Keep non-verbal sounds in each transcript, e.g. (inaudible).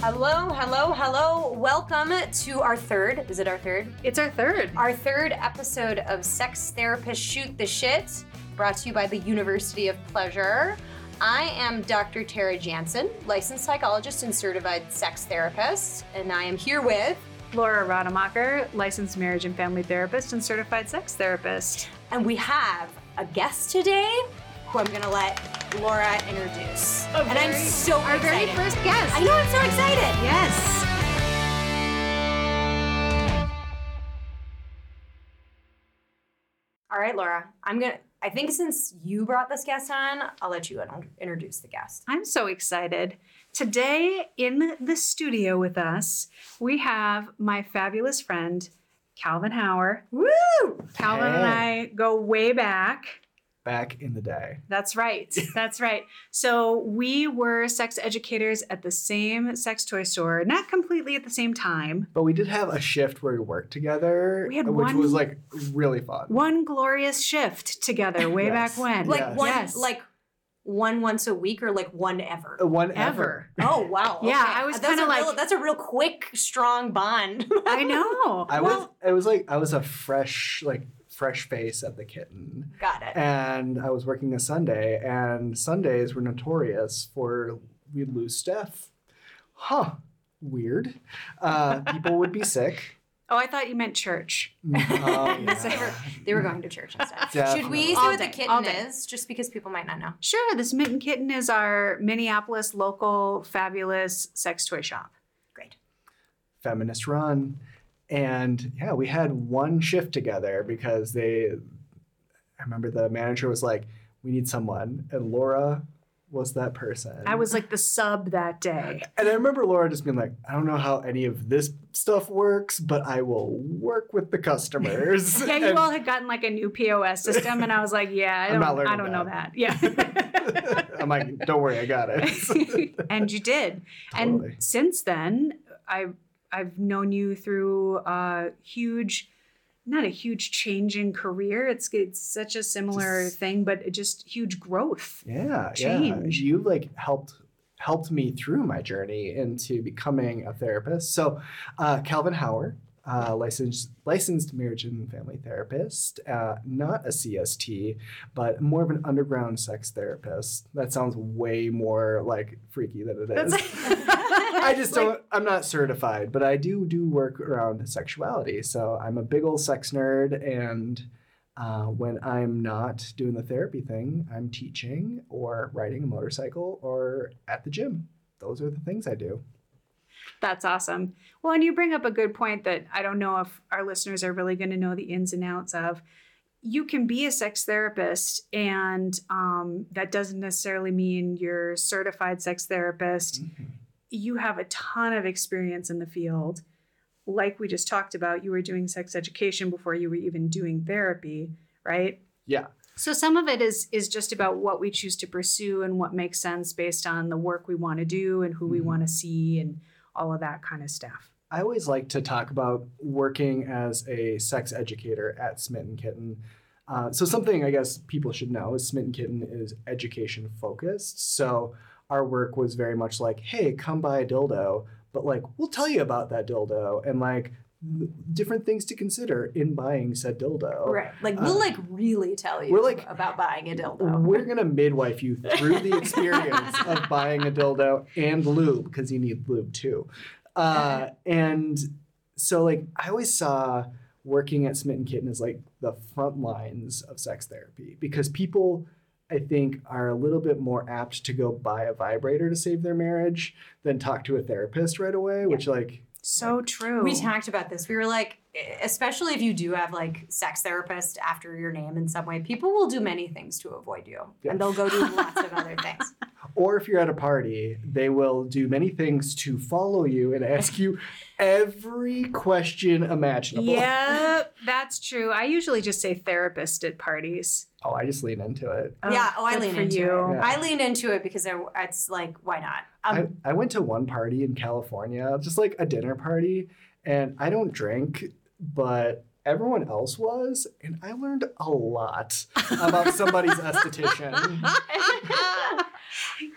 Hello, hello, hello. Welcome to our third, is it our third? It's our third. Our third episode of Sex Therapist Shoot the Shit, brought to you by the University of Pleasure. I am Dr. Tara Jansen, licensed psychologist and certified sex therapist, and I am here with, Laura Rademacher, licensed marriage and family therapist and certified sex therapist. and we have a guest today who I'm gonna let Laura introduce. A and I'm so Our excited. very first guest. I know, I'm so excited. Yes. All right, Laura, I'm gonna, I think since you brought this guest on, I'll let you in- introduce the guest. I'm so excited. Today in the studio with us, we have my fabulous friend, Calvin Hauer. Woo! Calvin and I go way back. Back in the day. That's right. (laughs) That's right. So we were sex educators at the same sex toy store, not completely at the same time. But we did have a shift where we worked together, We had which one- was like really fun. One glorious shift together way Yes. back when. Like Yes. one, Yes. like one once a week or like one ever? Uh, One ever. Oh wow! (laughs) Yeah, okay. I was That's kinda a real- like- that's a real quick, strong bond. I know. (laughs) I Well, was it was like I was a fresh like fresh face at the kitten. Got it. And I was working a Sunday and Sundays were notorious for we'd lose Steph. Huh. Weird. Uh, people would be sick. (laughs) Oh, I thought you meant church. Oh, (laughs) yeah. They were, they were going to church instead. (laughs) Should we say All what the day, all kitten is, just because people might not know? Sure, This Smitten Kitten is our Minneapolis local fabulous sex toy shop. Great. feminist run and yeah we had one shift together because they i remember the manager was like we need someone and laura was that person I was like the sub that day. and i remember laura just being like i don't know how any of this stuff works but i will work with the customers (laughs) Yeah, you And- all had gotten like a new POS system, and I was like, yeah, I don't, I don't know that. that. Yeah. (laughs) i'm like don't worry i got it (laughs) and you did. Totally. And since then, I I've known you through a huge, not a huge change in career. It's it's such a similar Just- thing, but just huge growth. yeah change. yeah you like helped helped me through my journey into becoming a therapist so uh, calvin hauer uh, licensed licensed marriage and family therapist uh, not a cst but more of an underground sex therapist that sounds way more like freaky than it is (laughs) I just Like, don't. I'm not certified, but I do do work around sexuality. So I'm a big old sex nerd, and uh, when I'm not doing the therapy thing, I'm teaching or riding a motorcycle or at the gym. Those are the things I do. That's awesome. Well, and you bring up a good point that I don't know if our listeners are really going to know the ins and outs of. You can be a sex therapist, and um, that doesn't necessarily mean you're certified sex therapist. You have a ton of experience in the field. Like we just talked about, you were doing sex education before you were even doing therapy, right? Yeah. So some of it is is just about what we choose to pursue and what makes sense based on the work we want to do and who we Mhm. want to see and all of that kind of stuff. I always like to talk about working as a sex educator at Smitten Kitten. Uh, so something I guess people should know is Smitten Kitten is education focused. So our work was very much like, hey, come buy a dildo, but like we'll tell you about that dildo and like different things to consider in buying said dildo. Right. Like we'll like really tell you we're like- about buying a dildo. We're gonna midwife you through the experience of (laughs) buying a dildo and lube because you need lube too. Uh, (laughs) and so, like, I always saw working at Smitten Kitten as like the front lines of sex therapy because people, I think, are a little bit more apt to go buy a vibrator to save their marriage than talk to a therapist right away. Which, like, So true. We talked about this. We were like, especially if you do have like sex therapist after your name in some way, people will do many things to avoid you, Yeah. and they'll go do lots of other (laughs) things. Or if you're at a party, they will do many things to follow you and ask you every question imaginable. Yep, that's true. I usually just say therapist at parties. Oh, I just lean into it. yeah, oh, I lean into you. it. Yeah. I lean into it because I, it's like, why not? Um, I, I went to one party in California, just like a dinner party, and I don't drink, but everyone else was, and I learned a lot about (laughs) somebody's esthetician. (laughs)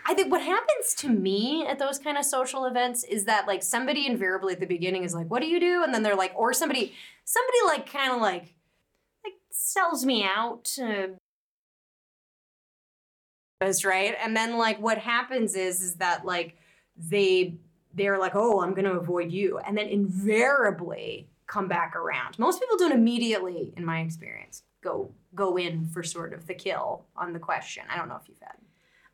I think what happens to me at those kind of social events is that like somebody invariably at the beginning is like, "What do you do?" and then they're like, or somebody, somebody like kind of like, like sells me out. Uh, right, and then like what happens is is that like they they're like, "Oh, I'm going to avoid you," and then invariably come back around. Most people don't immediately, in my experience, go go in for sort of the kill on the question. I don't know if you've had.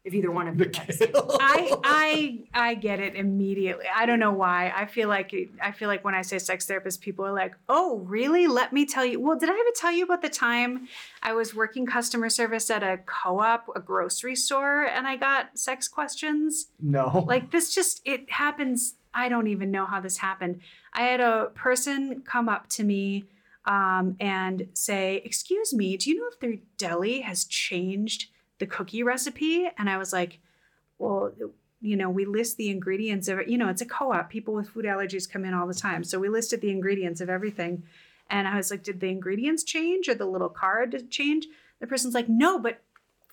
If either one of you The had kill. I I I get it immediately. I don't know why. I feel like I feel like when I say sex therapist, people are like, "Oh, really? Let me tell you." Well, did I ever tell you about the time I was working customer service at a co-op, a grocery store, and I got sex questions? no. Like this just it happens. I don't even know how this happened. I had a person come up to me um, and say, "Excuse me, do you know if their deli has changed the cookie recipe?" And I was like, "Well." You know, we list the ingredients of it. You know, it's a co op. People with food allergies come in all the time. So we listed the ingredients of everything. And I was like, did the ingredients change or the little card change? The person's like, no, but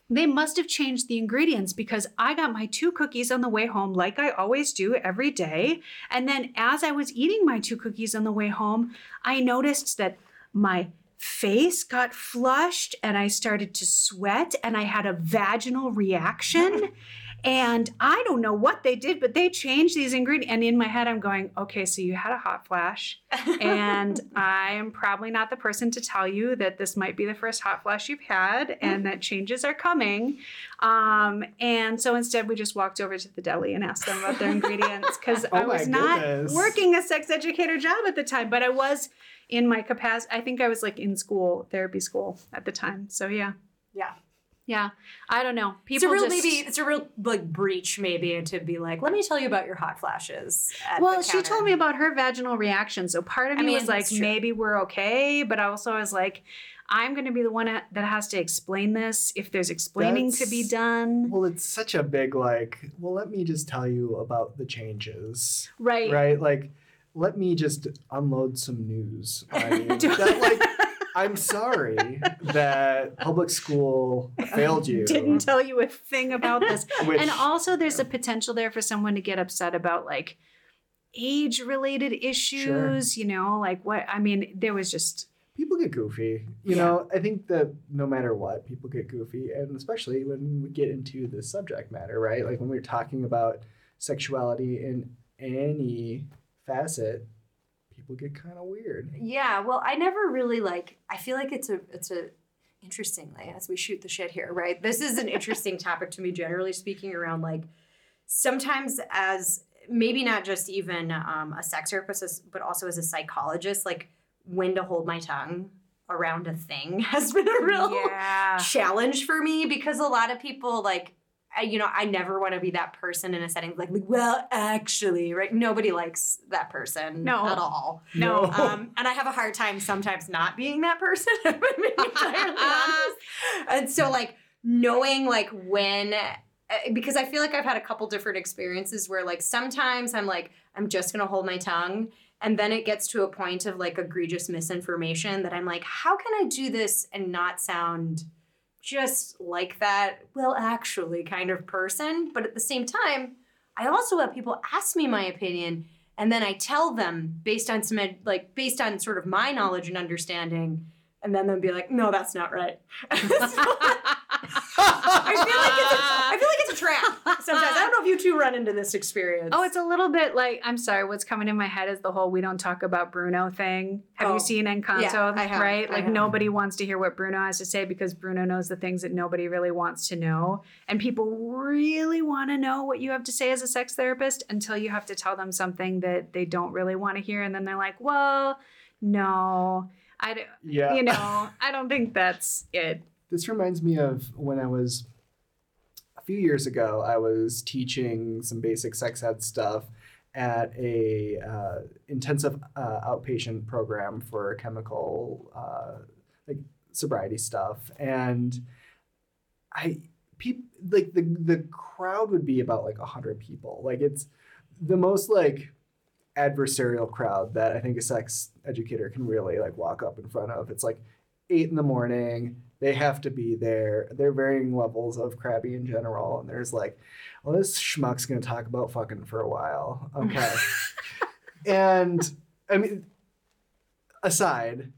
they must have changed the ingredients because I got my two cookies on the way home, like I always do every day. And then as I was eating my two cookies on the way home, I noticed that my face got flushed and I started to sweat and I had a vaginal reaction. (laughs) And I don't know what they did, but they changed these ingredients. And in my head, I'm going, okay, so you had a hot flash. and (laughs) I'm probably not the person to tell you that this might be the first hot flash you've had and that changes are coming. Um, and so instead, we just walked over to the deli and asked them about their (laughs) ingredients because Oh I was not goodness. working a sex educator job at the time, but I was in my capacity. I think I was like in school, therapy school at the time. So yeah. Yeah. Yeah. I don't know. It's People a real just, maybe it's a real like breach maybe to be like, let me tell you about your hot flashes. At Well, the she told me about her vaginal reaction. So part of I me mean, was like, true. maybe we're okay. But I also was like, I'm going to be the one that has to explain this if there's explaining to be done. Well, it's such a big like. Well, let me just tell you about the changes, Right. right? Like, let me just unload some news. on you. (laughs) Do- that, like, I'm sorry that public school failed you. Didn't tell you a thing about this. (laughs) Which, and also, there's a potential there for someone to get upset about like age related issues, you know, like what I mean, there was just people get goofy. You Yeah. know, I think that no matter what, people get goofy, and especially when we get into the subject matter, right? Like when we're talking about sexuality in any facet, people get kind of weird. Yeah, well, I never really like. I feel like it's a it's a interestingly as we shoot the shit here, right? This is an interesting topic to me, generally speaking, around like sometimes as maybe not just even um, a sex therapist, as- but also as a psychologist, like when to hold my tongue around a thing (laughs) has been a real yeah. challenge for me because a lot of people like I, you know i never want to be that person in a setting like, well actually right nobody likes that person No. at all No. um, and i have a hard time sometimes not being that person (laughs) if I'm being entirely honest and so like knowing like when uh, because i feel like i've had a couple different experiences where like sometimes i'm like i'm just gonna hold my tongue and then it gets to a point of like egregious misinformation that i'm like how can i do this and not sound just like that well actually kind of person but at the same time i also have people ask me my opinion and then i tell them based on some like based on sort of my knowledge and understanding and then they'll be like no that's not right (laughs) I feel like it's a, (laughs) I feel like it's a trap sometimes. I don't know if you two run into this experience. Oh, it's a little bit like I'm sorry. What's coming in my head is the whole "we don't talk about Bruno" thing. Have Oh, you seen Encanto? yeah, I have, right? I Like have. nobody wants to hear what Bruno has to say because Bruno knows the things that nobody really wants to know, and people really want to know what you have to say as a sex therapist until you have to tell them something that they don't really want to hear, and then they're like, "Well, no, I." d- Yeah. You know, I don't think that's it. This reminds me of when I was a few years ago, I was teaching some basic sex ed stuff at a uh, intensive uh, outpatient program for chemical uh, like sobriety stuff, and I peop, like the the crowd would be about like hundred people. Like it's the most like adversarial crowd that I think a sex educator can really like walk up in front of. It's like eight in the morning. They have to be there. They're varying levels of crabby in general. And there's like, well, this schmuck's gonna talk about fucking for a while. Okay. (laughs) and I mean, aside,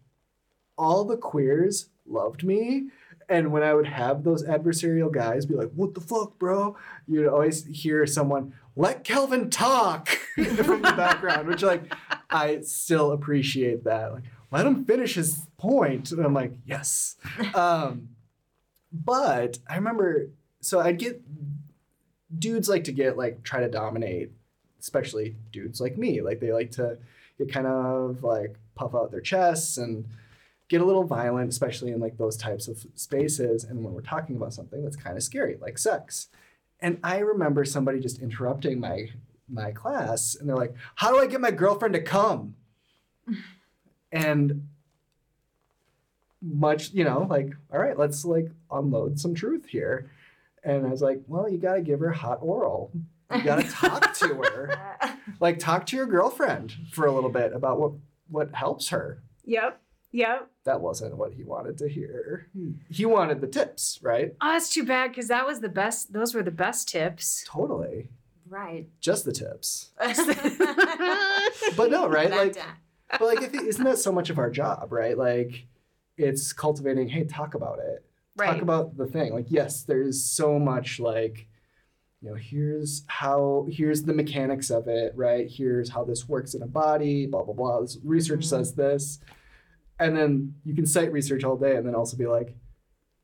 all the queers loved me. And when I would have those adversarial guys be like, what the fuck, bro? You'd always hear someone, let Calvin talk (laughs) from the background, which like I still appreciate that. Like, let him finish his point. And I'm like, yes. (laughs) Um, but I remember, so I'd get dudes like to get like try to dominate, especially dudes like me. Like they like to get kind of like puff out their chests and get a little violent, especially in like those types of spaces. And when we're talking about something that's kind of scary, like sex. And I remember somebody just interrupting my my class, and they're like, "How do I get my girlfriend to come?" (laughs) and much, you know, like, all right, let's like unload some truth here. And I was like, well, you got to give her hot oral. You got to (laughs) talk to her. Like, talk to your girlfriend for a little bit about what what helps her. Yep. Yep. That wasn't what he wanted to hear. He wanted the tips, right? Oh, that's too bad because that was the best. Those were the best tips. Totally. right. Just the tips. (laughs) but no, right? Like, but like, if, isn't that so much of our job, right? Like, it's cultivating. Hey, talk about it. Right. Talk about the thing. Like, yes, there's so much like, you know, here's how, here's the mechanics of it, right? Here's how this works in a body. Blah blah blah. This research Mhm. says this, and then you can cite research all day, and then also be like,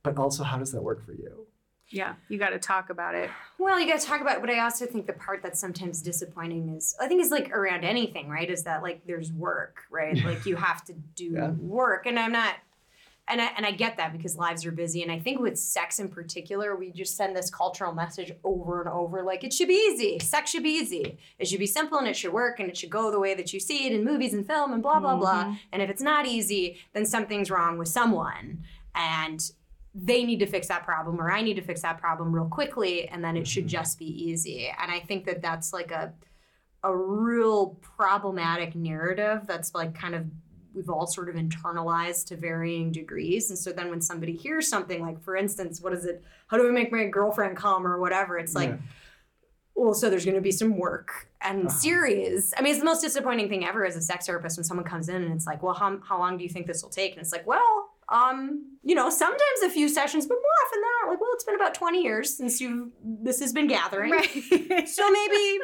but also, how does that work for you? Yeah, you got to talk about it. Well, you got to talk about, it, but I also think the part that's sometimes disappointing is, I think is like around anything, right? Is that like there's work, right? like you have to do Yeah. work, and I'm not, and I and I get that because lives are busy, and I think with sex in particular, we just send this cultural message over and over, like it should be easy, sex should be easy, it should be simple, and it should work, and it should go the way that you see it in movies and film, and blah blah blah. Mm-hmm. And if it's not easy, then something's wrong with someone, and they need to fix that problem or I need to fix that problem real quickly and then it should just be easy. And I think that that's like a a real problematic narrative that's like kind of we've all sort of internalized to varying degrees. And so then when somebody hears something like for instance, what is it? How do I make my girlfriend come or whatever? It's like Yeah. well, so there's going to be some work and Uh-huh. series. I mean, it's the most disappointing thing ever as a sex therapist when someone comes in and it's like, well, how, how long do you think this will take? And it's like, well, um, you know, sometimes a few sessions, but more often than not, like, well, it's been about 20 years since you this has been gathering. Right. (laughs) So maybe,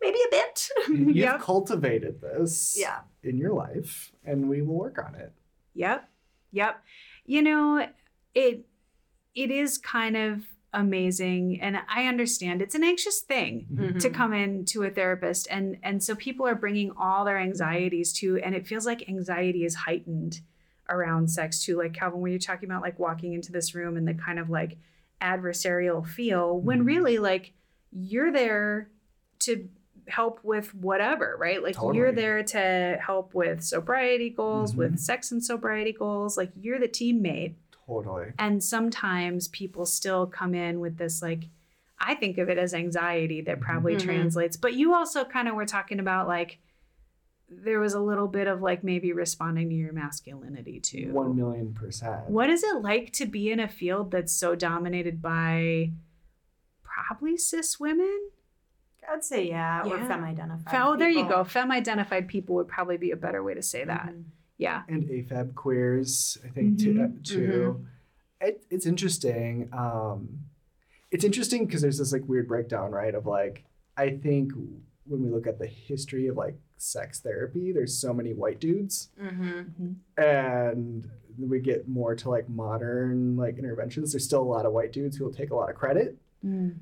maybe a bit. You've Yep. cultivated this Yeah. in your life, and we will work on it. Yep. Yep. You know, it it is kind of amazing and I understand it's an anxious thing to Mhm. come in to a therapist and and so people are bringing all their anxieties to and it feels like anxiety is heightened around sex too like Calvin when you're talking about like walking into this room and the kind of like adversarial feel when Mhm. really like you're there to help with whatever right like you're there to help with sobriety goals Mhm. with sex and sobriety goals like you're the teammate Totally. and sometimes people still come in with this like I think of it as anxiety that probably Mhm. translates. But you also kind of were talking about like there was a little bit of like maybe responding to your masculinity too. One million percent. What is it like to be in a field that's so dominated by probably cis women? I'd say yeah, or Yeah. femme-identified. Oh, there you go. Femme identified people would probably be a better way to say that. Mhm. Yeah. And AFAB queers, I think, too. Mhm. too. It, it's interesting. Um, it's interesting because there's this like weird breakdown, right? Of like, I think when we look at the history of like sex therapy, there's so many white dudes, Mhm. and we get more to like modern like interventions. There's still a lot of white dudes who will take a lot of credit, Mm.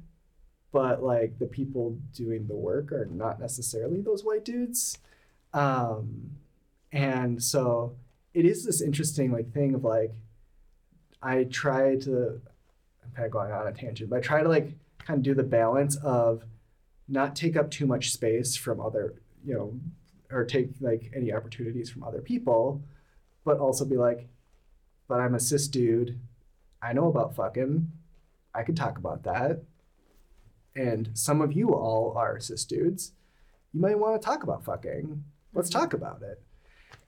But like the people doing the work are not necessarily those white dudes um and so it is this interesting like thing of like i try to i'm kind of going on a tangent but i try to like kind of do the balance of not take up too much space from other, you know, or take like any opportunities from other people, but also be like, but I'm a cis dude. I know about fucking. I could talk about that. And some of you all are cis dudes. You might want to talk about fucking. Let's talk about it.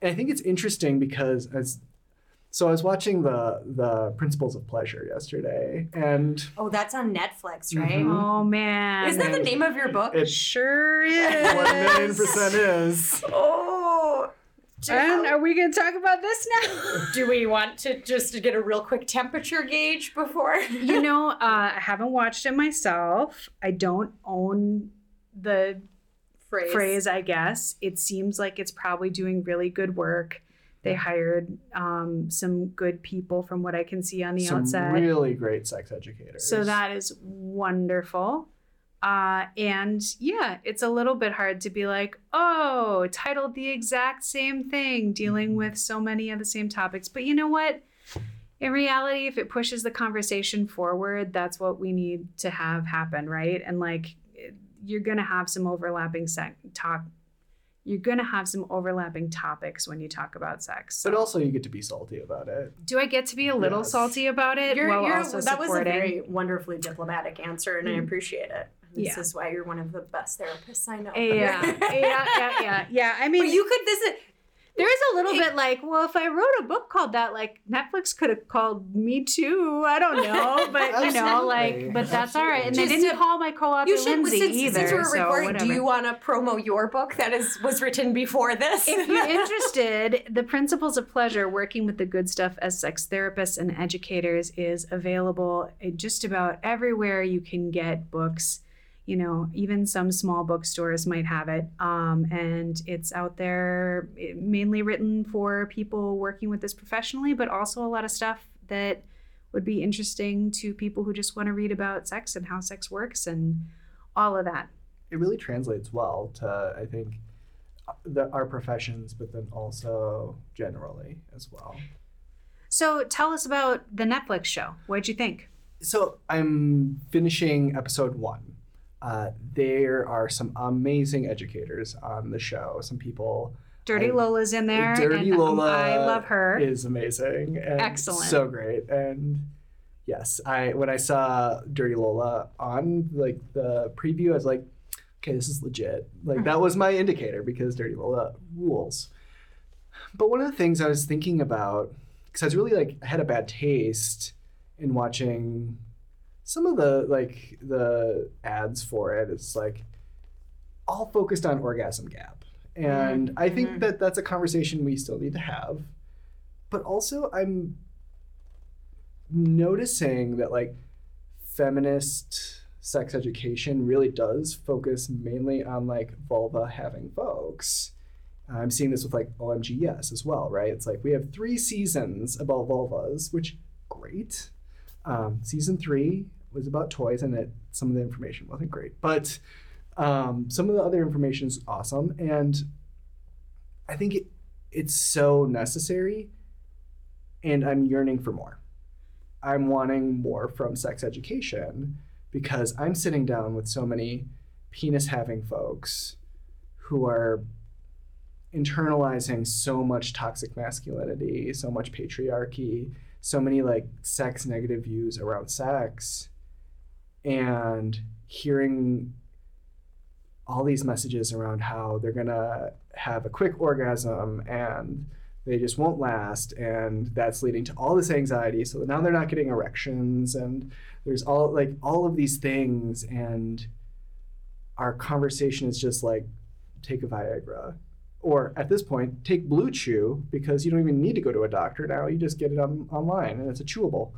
And I think it's interesting because as so I was watching the the Principles of Pleasure yesterday, and Oh, that's on Netflix, right? Mhm. Oh man. Isn't that the name of your book? it Sure is. one million percent is. Oh. And are we going to talk about this now? Do we want to just to get a real quick temperature gauge before? you know, uh, I haven't watched it myself. I don't own the phrase. phrase, I guess. It seems like it's probably doing really good work. They hired um, some good people from what I can see on the Some outside. really great sex educators. So that is wonderful. Uh, and yeah, it's a little bit hard to be like, oh, titled the exact same thing, dealing with so many of the same topics. But you know what? In reality, if it pushes the conversation forward, that's what we need to have happen, right? And like, you're going to have some overlapping sec- talk. You're going to have some overlapping topics when you talk about sex. So But also, you get to be salty about it. do I get to be a little Yes. salty about it You're, while you're, also that was a very wonderfully diplomatic answer, and I Mm. appreciate it. This Yeah. is why you're one of the best therapists I know. yeah, yeah, yeah, yeah, (laughs) yeah. I mean, but you could This is there is a little bit like, well, if I wrote a book called that, like Netflix could have called Me Too. I don't know, (laughs) but you know, like, but that's all right. And they didn't to- call my co-author You should, Lindsay since, either. since we're so recording, whatever. do you want to promo your book that is was written before this? if you're (laughs) interested, the Principles of Pleasure, working with the good stuff as sex therapists and educators, is available just about everywhere you can get books. You know, even some small bookstores might have it. Um, and it's out there eh, mainly written for people working with this professionally, but also a lot of stuff that would be interesting to people who just want to read about sex and how sex works and all of that. It really translates well to, I think, the, our professions, but then also generally as well. So tell us about the Netflix show. What'd you think? So I'm finishing episode one. Uh, there are some amazing educators on the show. Some people. Dirty I- Lola's in there. Dirty and, um, Lola. I love her. Is amazing. And Excellent. So great. And yes, I when I saw Dirty Lola on like the preview, I was like, okay, this is legit. Like that was my indicator because Dirty Lola rules. But one of the things I was thinking about, because I was really like I had a bad taste in watching some of the like the ads for it. It's like all focused on orgasm gap. And I think Mhm. that that's a conversation we still need to have. But also I'm noticing that like feminist sex education really does focus mainly on like vulva having folks. I'm seeing this with like OMG Yes as well, right? It's like we have three seasons about vulvas, which great. Um, season three was about toys, and it some of the information wasn't great, but um, some of the other information is awesome, and I think it, it's so necessary, and I'm yearning for more. I'm wanting more from sex education because I'm sitting down with so many penis having folks who are internalizing so much toxic masculinity, so much patriarchy, so many like sex negative views around sex, and hearing all these messages around how they're gonna have a quick orgasm and they just won't last and that's leading to all this anxiety so now they're not getting erections and there's all like all of these things and our conversation is just like take a viagra. Or at this point take blue chew because you don't even need to go to a doctor now you just get it on, online and it's a chewable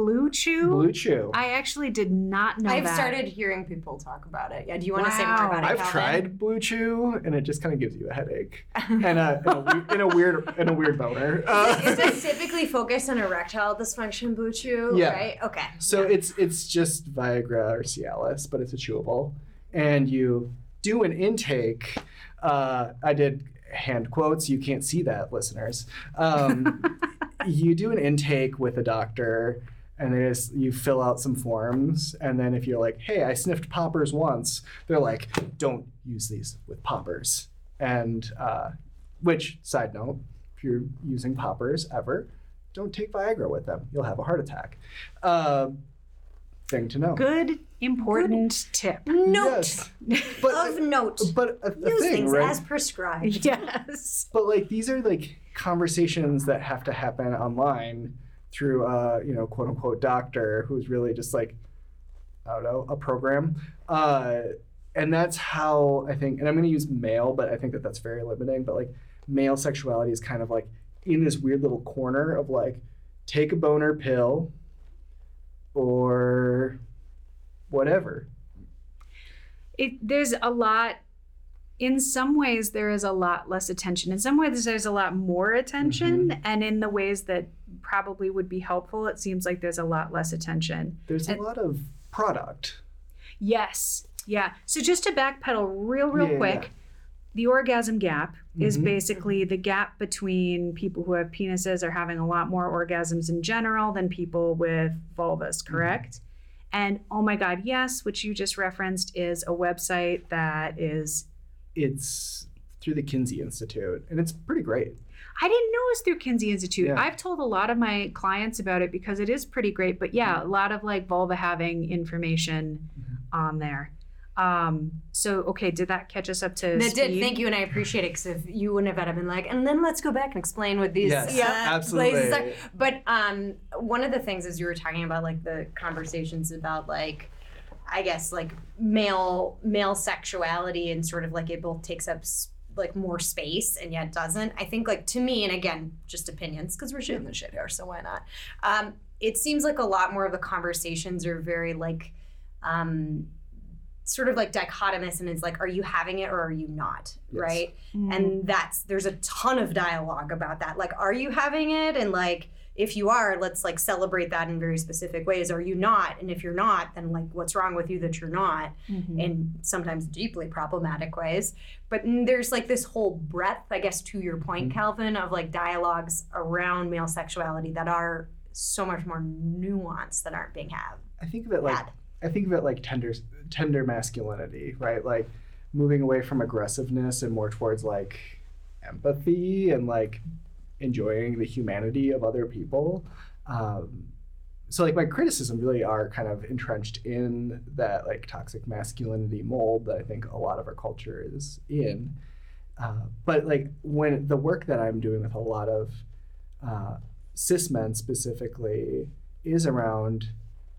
Blue Chew? blue chew I actually did not know I've that. started hearing people talk about it. Yeah, do you want to say more Wow. about it? I've Calvin? tried blue chew and it just kind of gives you a headache (laughs) and a, and a, we- and a weird and a weird boner uh, (laughs) Is it specifically focused on erectile dysfunction, Blue Chew? Yeah. Right? Okay. So Yeah. it's it's just Viagra or Cialis, but it's a chewable, and you do an intake. Uh, I did hand quotes. You can't see that, listeners. Um, (laughs) you do an intake with a doctor, and they just you fill out some forms and then if you're like hey i sniffed poppers once they're like don't use these with poppers and uh, which side note if you're using poppers ever don't take viagra with them you'll have a heart attack uh, thing to know Good, important tip. Note Yes. (laughs) but of note. but a, a Use thing things right as prescribed. (laughs) Yes. but like these are like conversations that have to happen online through a you know quote unquote doctor who's really just like I don't know a program, uh, and that's how I think. And I'm going to use male, but I think that that's very limiting. But like male sexuality is kind of like in this weird little corner of like take a boner pill or whatever. it there's a lot in some ways there is a lot less attention in some ways there's a lot more attention and in the ways that probably would be helpful it seems like there's a lot less attention There's a lot of product. yes yeah so just to backpedal real real Yeah, quick yeah. the orgasm gap is Mhm. basically the gap between people who have penises are having a lot more orgasms in general than people with vulvas Mm-hmm. correct and oh my god yes which you just referenced is a website that is It's through the Kinsey Institute, and it's pretty great. I didn't know it was through Kinsey Institute. Yeah. I've told a lot of my clients about it because it is pretty great. But yeah, a lot of like vulva having information Mhm. on there. Um, so okay, did that catch us up to That speed? did. Thank you, and I appreciate it because if you wouldn't have had been like, and then let's go back and explain what these Yes, uh, absolutely. places are. But um, one of the things is you were talking about like the conversations about like, I guess like male male sexuality and sort of like it both takes up s- like more space and yet doesn't. I think like to me, and again, just opinions because we're shooting the shit here, so why not? Um, it seems like a lot more of the conversations are very like. Um, sort of like dichotomous and it's like are you having it or are you not Yes. right Mm. and that's there's a ton of dialogue about that like are you having it and like if you are let's like celebrate that in very specific ways are you not and if you're not then like what's wrong with you that you're not Mhm. in sometimes deeply problematic ways but there's like this whole breadth i guess to your point Mhm. calvin of like dialogues around male sexuality that are so much more nuanced that aren't being had I think of it like had. I think of it like tender tender masculinity, right? Like moving away from aggressiveness and more towards like empathy and like enjoying the humanity of other people. Um, so like my criticism really are kind of entrenched in that like toxic masculinity mold that I think a lot of our culture is in. Uh, but like when the work that I'm doing with a lot of uh, cis men specifically is around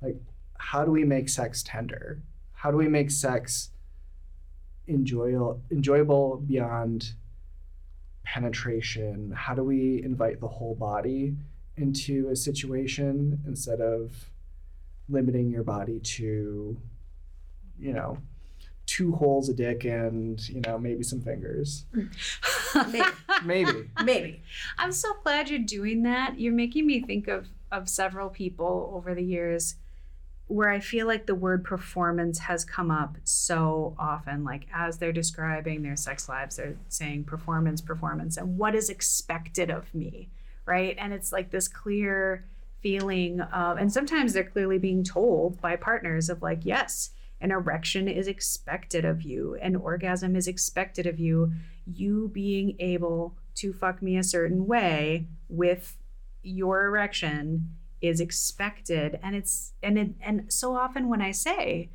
like how do we make sex tender? How do we make sex enjoyable enjoyable beyond penetration? How do we invite the whole body into a situation instead of limiting your body to, you know, two holes a dick and, you know, maybe some fingers. (laughs) maybe, Maybe. maybe. I'm so glad you're doing that. You're making me think of of several people over the years where I feel like the word performance has come up so often. Like as they're describing their sex lives, they're saying performance, performance, and what is expected of me, right? And it's like this clear feeling of, and sometimes they're clearly being told by partners of like, yes, an erection is expected of you, an orgasm is expected of you, you being able to fuck me a certain way with your erection is expected. And it's and it and so often when i say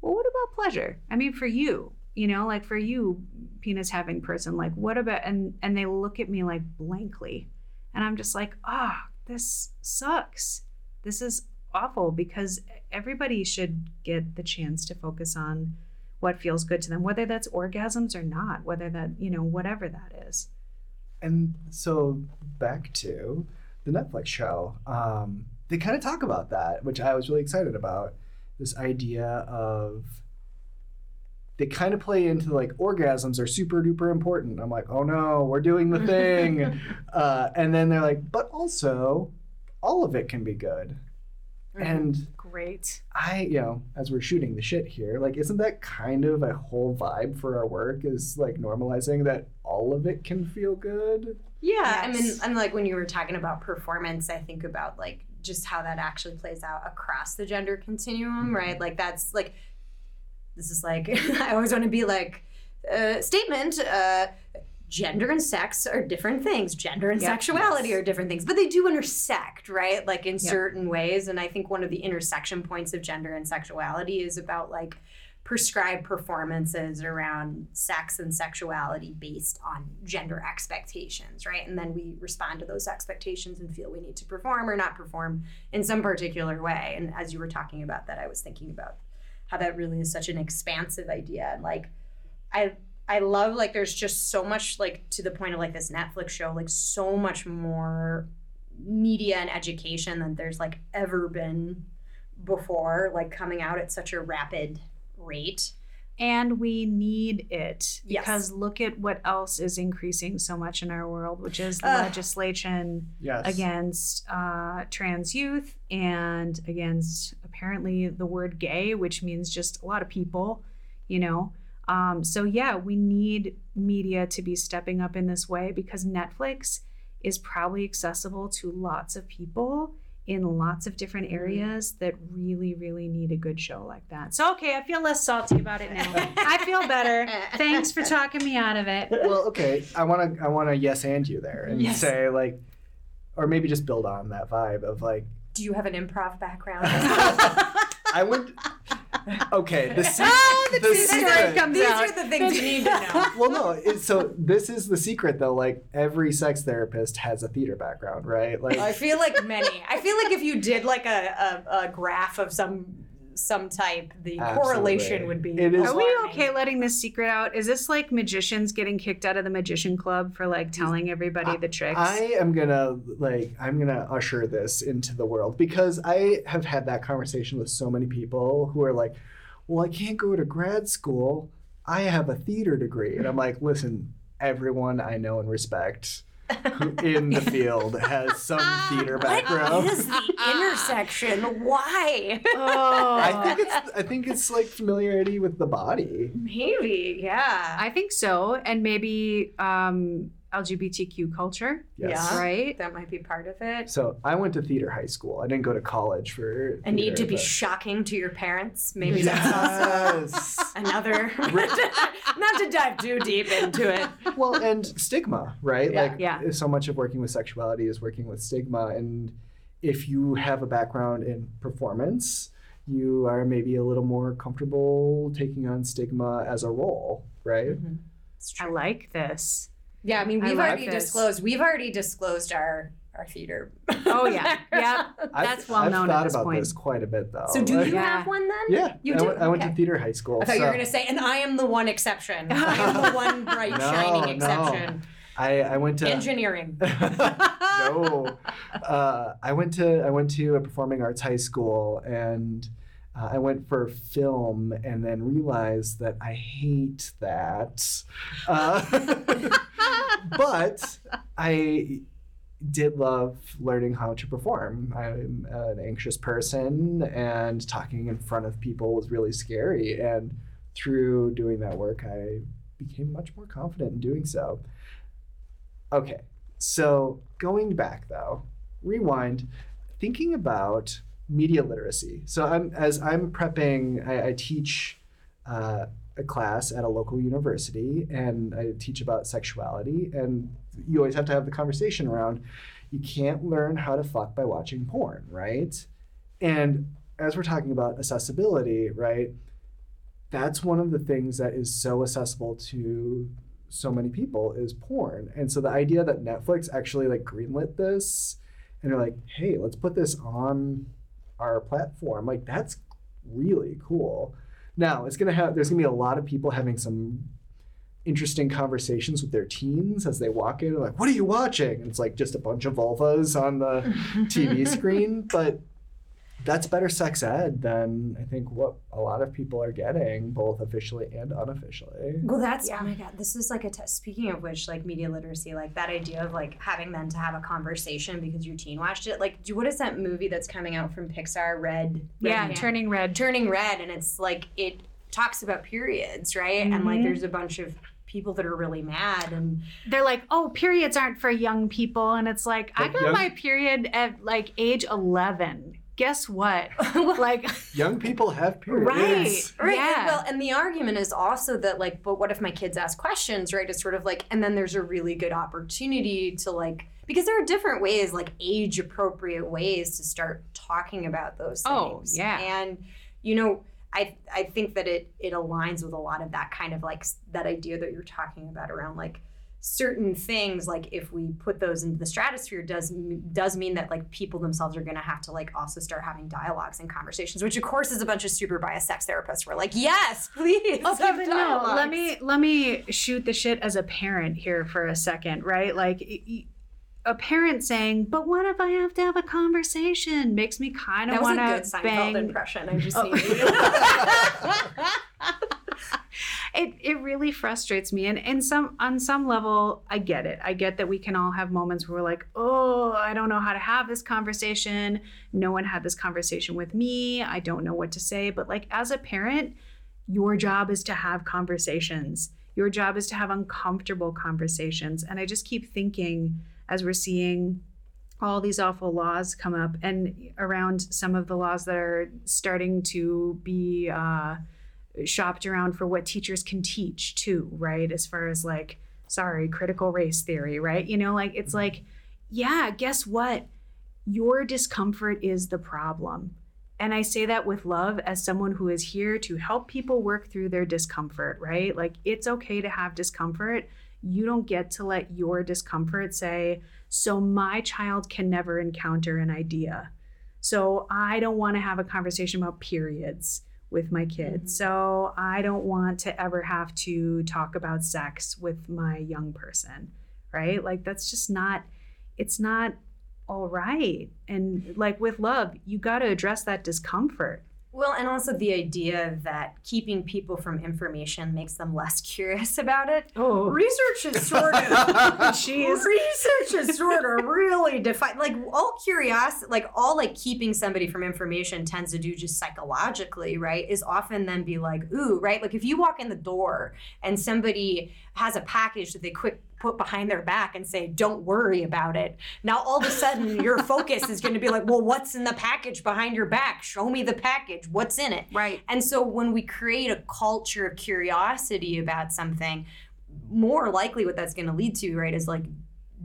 well what about pleasure? I mean for you you know like for you penis having person like what about and and they look at me like blankly. And i'm just like ah this sucks. This is awful because everybody should get the chance to focus on what feels good to them whether that's orgasms or not whether that you know whatever that is. And so back to the Netflix show, um, they kind of talk about that, which I was really excited about. This idea of they kind of play into like orgasms are super duper important. I'm like, oh no, we're doing the thing, (laughs) uh, and then they're like, but also, all of it can be good. And great I, you know, as we're shooting the shit here, like, isn't that kind of a whole vibe for our work? Is like normalizing that all of it can feel good. Yeah, I mean, I'm like when you were talking about performance, I think about like just how that actually plays out across the gender continuum, right? Like that's like this is like (laughs) I always want to be like uh, statement. Uh, gender and sex are different things. Gender and Yep. sexuality are different things, but they do intersect, right? Like in Yep. certain ways. And I think one of the intersection points of gender and sexuality is about like prescribed performances around sex and sexuality based on gender expectations, right? And then we respond to those expectations and feel we need to perform or not perform in some particular way. And as you were talking about that, I was thinking about how that really is such an expansive idea. And like, I I love like there's just so much like to the point of like this Netflix show, like so much more media and education than there's like ever been before, like coming out at such a rapid rate. and we need it Yes. because look at what else is increasing so much in our world, which is Ugh. legislation Yes. against uh, trans youth and against apparently the word gay, which means just a lot of people, you know. Um, so, yeah, we need media to be stepping up in this way because Netflix is probably accessible to lots of people in lots of different mm-hmm. areas that really, really need a good show like that. So, okay, I feel less salty about it now. (laughs) I feel better. (laughs) Thanks for talking me out of it. well, okay. I want to I want to yes and you there and Yes. say like, or maybe just build on that vibe of like Do you have an improv background? (laughs) I went. Okay, the, (laughs) se- Ah, the the secret. comes These out. are the things you need to (laughs) know. well, no. It, so this is the secret, though. Like every sex therapist has a theater background, right? Like I feel like many. I feel like if you did like a, a, a graph of some some type, the Absolutely. correlation would be. It is- Are we okay letting this secret out? Is this like magicians getting kicked out of the magician club for like telling everybody the tricks? I am gonna like I'm gonna usher this into the world because I have had that conversation with so many people who are like, "Well, I can't go to grad school. I have a theater degree," and I'm like, "Listen, everyone I know and respect who in the field has some (laughs) theater background." What is the intersection? Why? oh, I think it's I think it's like familiarity with the body. Maybe, yeah. I think so, and maybe um, LGBTQ culture, Yes. Yeah. right? that might be part of it. So I went to theater high school. I didn't go to college for. A need to theater, be but- shocking to your parents. Maybe that's also Yes. another. (laughs) (laughs) Not to dive too deep into it. well, and stigma, right? Yeah. Like, Yeah. so much of working with sexuality is working with stigma. And if you have a background in performance, you are maybe a little more comfortable taking on stigma as a role, right? It's I like this. Yeah, I mean, we've like already this. disclosed. We've already disclosed our our theater. Oh, yeah. (laughs) yeah. That's well I've known at thought this about point. this quite a bit, though. So, do Like- you Yeah. have one then? Yeah, You I do? went- I went to theater high school. I thought you were going to say, and I am the one exception. (laughs) I am the one bright, No, shining no. exception. I, I went to Engineering. (laughs) no, uh, I went to I went to a performing arts high school and uh, I went for film and then realized that I hate that. Uh, (laughs) but I did love learning how to perform. I'm an anxious person and talking in front of people was really scary. And through doing that work, I became much more confident in doing so. Okay, so going back though, rewind, thinking about media literacy. So I'm as I'm prepping, I, I teach uh, a class at a local university, and I teach about sexuality. And you always have to have the conversation around. You can't learn how to fuck by watching porn, right? And as we're talking about accessibility, right? That's one of the things that is so accessible to so many people is porn. And so the idea that Netflix actually like greenlit this and they're like, hey, let's put this on our platform, like that's really cool. Now it's gonna have there's gonna be a lot of people having some interesting conversations with their teens as they walk in, like, what are you watching? And it's like just a bunch of vulvas on the TV (laughs) screen. But that's better sex ed than I think what a lot of people are getting, both officially and unofficially. Well, that's Yeah. oh my god. This is like a test. Speaking of which, like media literacy, like that idea of like having them to have a conversation because your teen watched it. Like, do what is that movie that's coming out from Pixar? Red. Yeah, Red turning red. turning red, and it's like it talks about periods, right? And like Mhm. there's a bunch of people that are really mad and They're like, oh, periods aren't for young people. And it's like, I got young- my period at like age 11. Guess what? (laughs) like, Young people have periods. right. Right. Yeah. And, well, and the argument is also that like, but what if my kids ask questions, right? It's sort of like, and then there's a really good opportunity to like, because there are different ways, like age appropriate ways to start talking about those oh, things. Oh, yeah. And you know, I I think that it it aligns with a lot of that kind of like that idea that you're talking about around like certain things like if we put those into the stratosphere does does mean that like people themselves are going to have to like also start having dialogues and conversations which of course is a bunch of super biased sex therapists who are like yes (laughs) please Okay, but no. Let me let me shoot the shit as a parent here for a second, right? Like a parent saying, "But what if I have to have a conversation?" makes me kind that of was a want good to Seinfeld bang. impression I just Oh. (laughs) it it really frustrates me and in some on some level i get it i get that we can all have moments where we're like oh i don't know how to have this conversation no one had this conversation with me i don't know what to say but like as a parent your job is to have conversations your job is to have uncomfortable conversations and i just keep thinking as we're seeing all these awful laws come up and around some of the laws that are starting to be uh, shopped around for what teachers can teach too, right? As far as like, sorry, critical race theory, right? You know, like it's like, yeah, guess what? Your discomfort is the problem. And I say that with love as someone who is here to help people work through their discomfort, right? Like it's okay to have discomfort. You don't get to let your discomfort say, so my child can never encounter an idea. So I don't want to have a conversation about periods with my kids. Mhm. So I don't want to ever have to talk about sex with my young person, right? Like that's just not it's not all right. And like with love, you got to address that discomfort. Well, and also the idea that keeping people from information makes them less (laughs) curious about it. Oh, Research is sort of (laughs) Jeez. research is sort of really defined. Like all curiosity, like all like keeping somebody from information tends to do just psychologically, right? Is often then be like, ooh, right? Like if you walk in the door and somebody has a package that they quick put behind their back and say, don't worry about it. Now all of a sudden (laughs) your focus is going to be like, well, what's in the package behind your back? Show me the package. What's in it? right. And so when we create a culture of curiosity about something, more likely what that's going to lead to, right, is like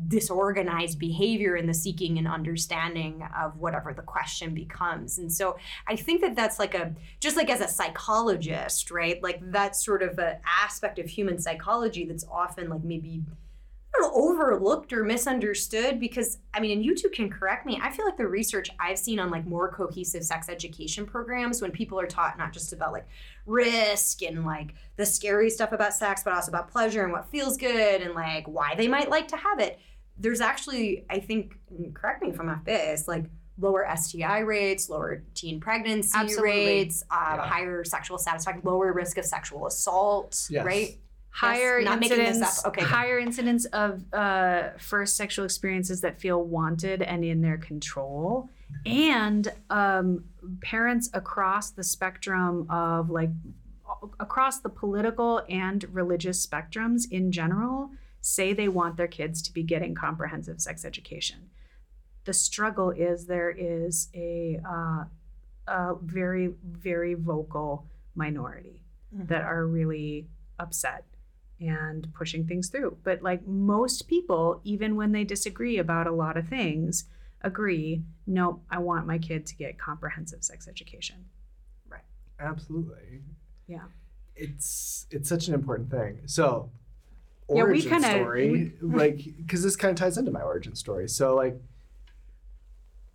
disorganized behavior in the seeking and understanding of whatever the question becomes. And so I think that that's like a just like as a psychologist, right? Like that's sort of an aspect of human psychology that's often like maybe overlooked or misunderstood because I mean, and you two can correct me. I feel like the research I've seen on like more cohesive sex education programs when people are taught not just about like risk and like the scary stuff about sex, but also about pleasure and what feels good and like why they might like to have it. There's actually, I think, correct me if I'm off base, like lower STI rates, lower teen pregnancy Absolutely. rates, uh, Yeah. higher sexual satisfaction, lower risk of sexual assault, Yes. right? Higher not making this incidence up. Okay, good. higher incidence of uh, first sexual experiences that feel wanted and in their control and um, parents across the spectrum of like across the political and religious spectrums in general say they want their kids to be getting comprehensive sex education the struggle is there is a, uh, a very very vocal minority Mhm. that are really upset and pushing things through. But like most people, even when they disagree about a lot of things, agree, nope, I want my kid to get comprehensive sex education. Right. Absolutely. Yeah. It's it's such an important thing. So Yeah, we origin kinda- story, like because this kind of ties into my origin story. So like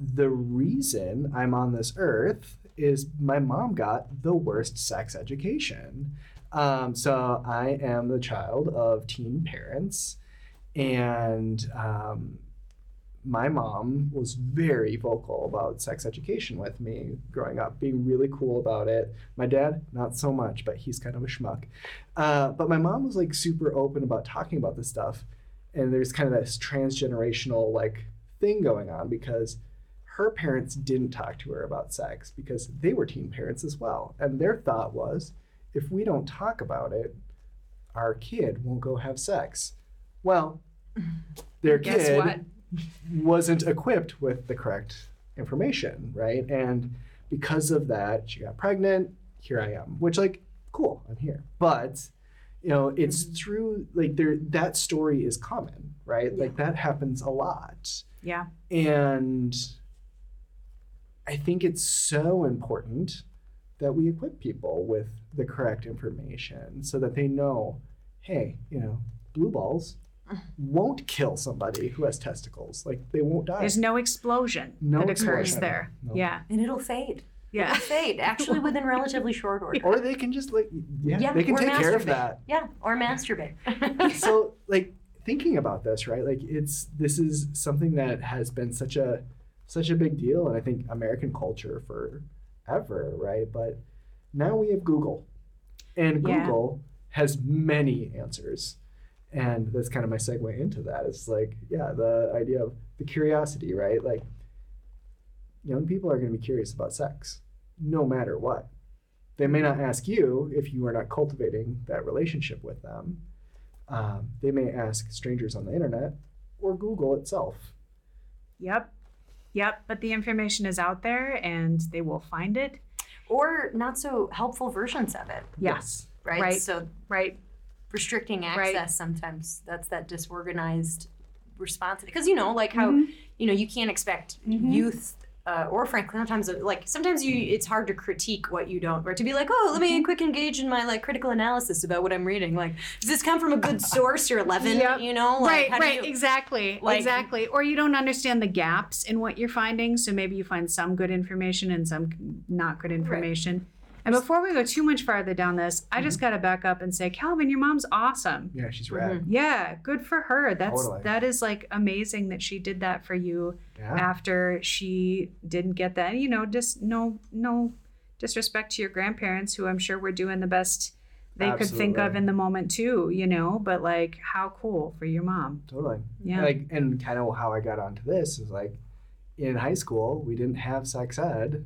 the reason I'm on this earth is my mom got the worst sex education. Um, so I am the child of teen parents, and um, my mom was very vocal about sex education with me growing up, being really cool about it. My dad, not so much, but he's kind of a schmuck. Uh, but my mom was like super open about talking about this stuff, and there's kind of this transgenerational like thing going on because her parents didn't talk to her about sex because they were teen parents as well, and their thought was, if we don't talk about it, our kid won't go have sex. Well, (laughs) their kid (laughs) wasn't equipped with the correct information, right? And because of that, she got pregnant. Here I am, which like cool, I'm here. But you know, it's Mm-hmm. through like there that story is common, right? Like that happens a lot. Yeah. And I think it's so important that we equip people with the correct information so that they know, hey, you know, blue balls (laughs) won't kill somebody who has testicles. Like they won't die. There's no explosion No that occurs there. No. Yeah. And it'll fade. Yeah. It'll fade, actually, within (laughs) relatively short order. or they can just like yeah, Yeah, they can or take care of that. Yeah, or masturbate. so (laughs) like thinking about this right like it's this is something that has been such a such a big deal and i think american culture forever right? But now we have google. And Yeah. google has many answers. And that's kind of my segue into that. It's like yeah the idea of the curiosity right? Like young people are going to be curious about sex no matter what. They may not ask you if you are not cultivating that relationship with them. Um, they may ask strangers on the internet or Google itself. Yep. Yep. But the information is out there and they will find it. or not so helpful versions of it, Yes. right? Right. So Right. restricting Right. access sometimes that's that disorganized response because you know like how Mhm. you know you can't expect Mhm. youth uh, or frankly sometimes like sometimes you it's hard to critique what you don't or to be like oh let Mm-hmm. me quick engage in my like critical analysis about what i'm reading like does this come from a good source you're 11 Yep. you know like right, right, you- exactly, like- exactly. Or you don't understand the gaps in what you're finding, so maybe you find some good information and some not good information. And before we go too much farther down this, I Mm-hmm. just got to back up and say, Calvin, your mom's awesome. Yeah, she's rad. Yeah, good for her. That's Totally. that is like amazing that she did that for you Yeah. after she didn't get that. You know, just no no disrespect to your grandparents who I'm sure were doing the best they could think of in the moment too, you know, but like how cool for your mom. Totally. Yeah. Like, and kind of how I got onto this is like, in high school we didn't have sex ed,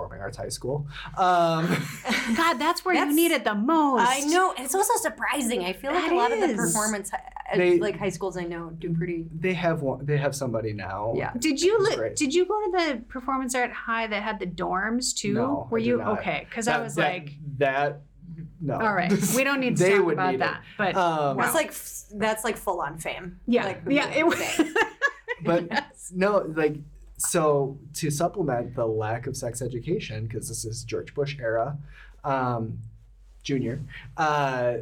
performing arts high school. Um, (laughs) God, that's where That's- you need it the most. I know, it's also surprising. I feel like That a lot of the performance, uh, They- like high schools, I know do pretty. they have one. They have somebody now. Yeah. Did you That's li- did you go to the performance art high that had the dorms too? No, Were I did you not. okay? Because I was that- like, that. No. all right, we don't need to (laughs) They talk would about need that. But It. Um, That's like that's like full on fame. yeah, like, yeah, it (laughs) was. thing. but no, like so to supplement the lack of sex education because this is George Bush era, um, Junior, uh,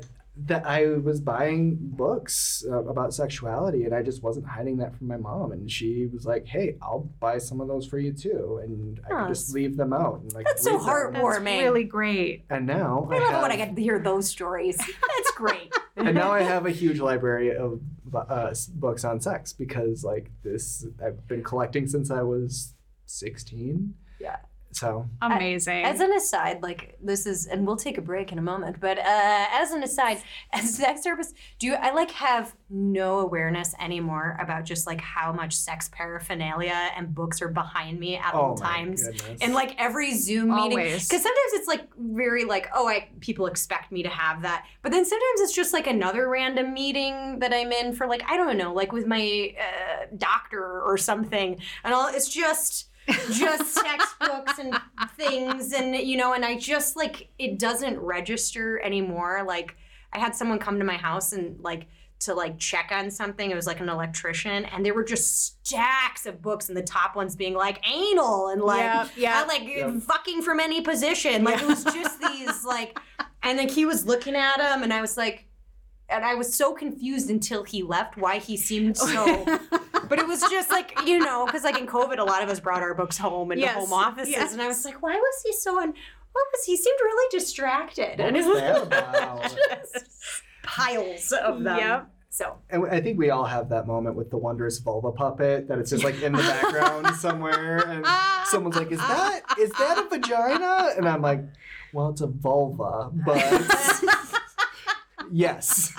that I was buying books uh, about sexuality and I just wasn't hiding that from my mom and she was like, "Hey, I'll buy some of those for you too," and I Oh, could just leave them out. And, like, That's so heartwarming. That's really great. And now I love it when I have- get to hear those stories. That's great. (laughs) and now I have a huge library of uh, books on sex because like this I've been collecting since I was 16. Yeah. So Amazing. As an aside, like this is, and we'll take a break in a moment. But uh, as an aside, (laughs) as sex therapist, do you, I like have no awareness anymore about just like how much sex paraphernalia and books are behind me at all oh my times. goodness. And like every Zoom meeting, because sometimes it's like very like, oh, I people expect me to have that, but then sometimes it's just like another random meeting that I'm in for like I don't know, like with my uh, doctor or something, and all it's just just textbooks and things, and you know, and I just like it doesn't register anymore. Like I had someone come to my house and like to like check on something. It was like an electrician, and there were just stacks of books, and the top ones being like anal and like yeah, yeah. Uh, like Yep. fucking from any position. Like it was just (laughs) these like, and like he was looking at him, and I was like, and I was so confused until he left why he seemed so. (laughs) but it was just like you know, because like in COVID, a lot of us brought our books home into Yes, home offices, yes. and I was like, why was he so? Un- what was he seemed really distracted, What and was it was that about? (laughs) just piles of them. Yep. So and I think we all have that moment with the wondrous vulva puppet that it's just like in the (laughs) background somewhere, and someone's like, "Is that is that a vagina?" And I'm like, "Well, it's a vulva, but (laughs) yes."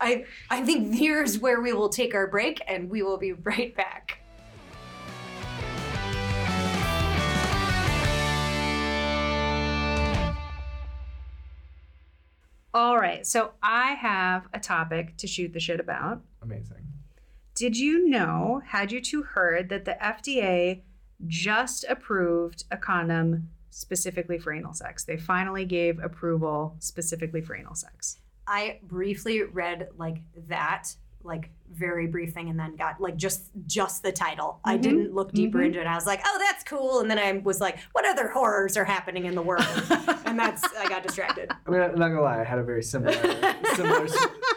I I think here's where we will take our break, and we will be right back. All right. So I have a topic to shoot the shit about. Amazing. Did you know, had you two heard that the FDA just approved a condom specifically for anal sex? They finally gave approval specifically for anal sex. I briefly read like that, like very brief thing, and then got like just just the title. I Mhm. didn't look deeper Mhm. into it. I was like, oh, that's cool, and then I was like, what other horrors are happening in the world? (laughs) and that's I got distracted. I mean, I'm not gonna lie, I had a very similar similar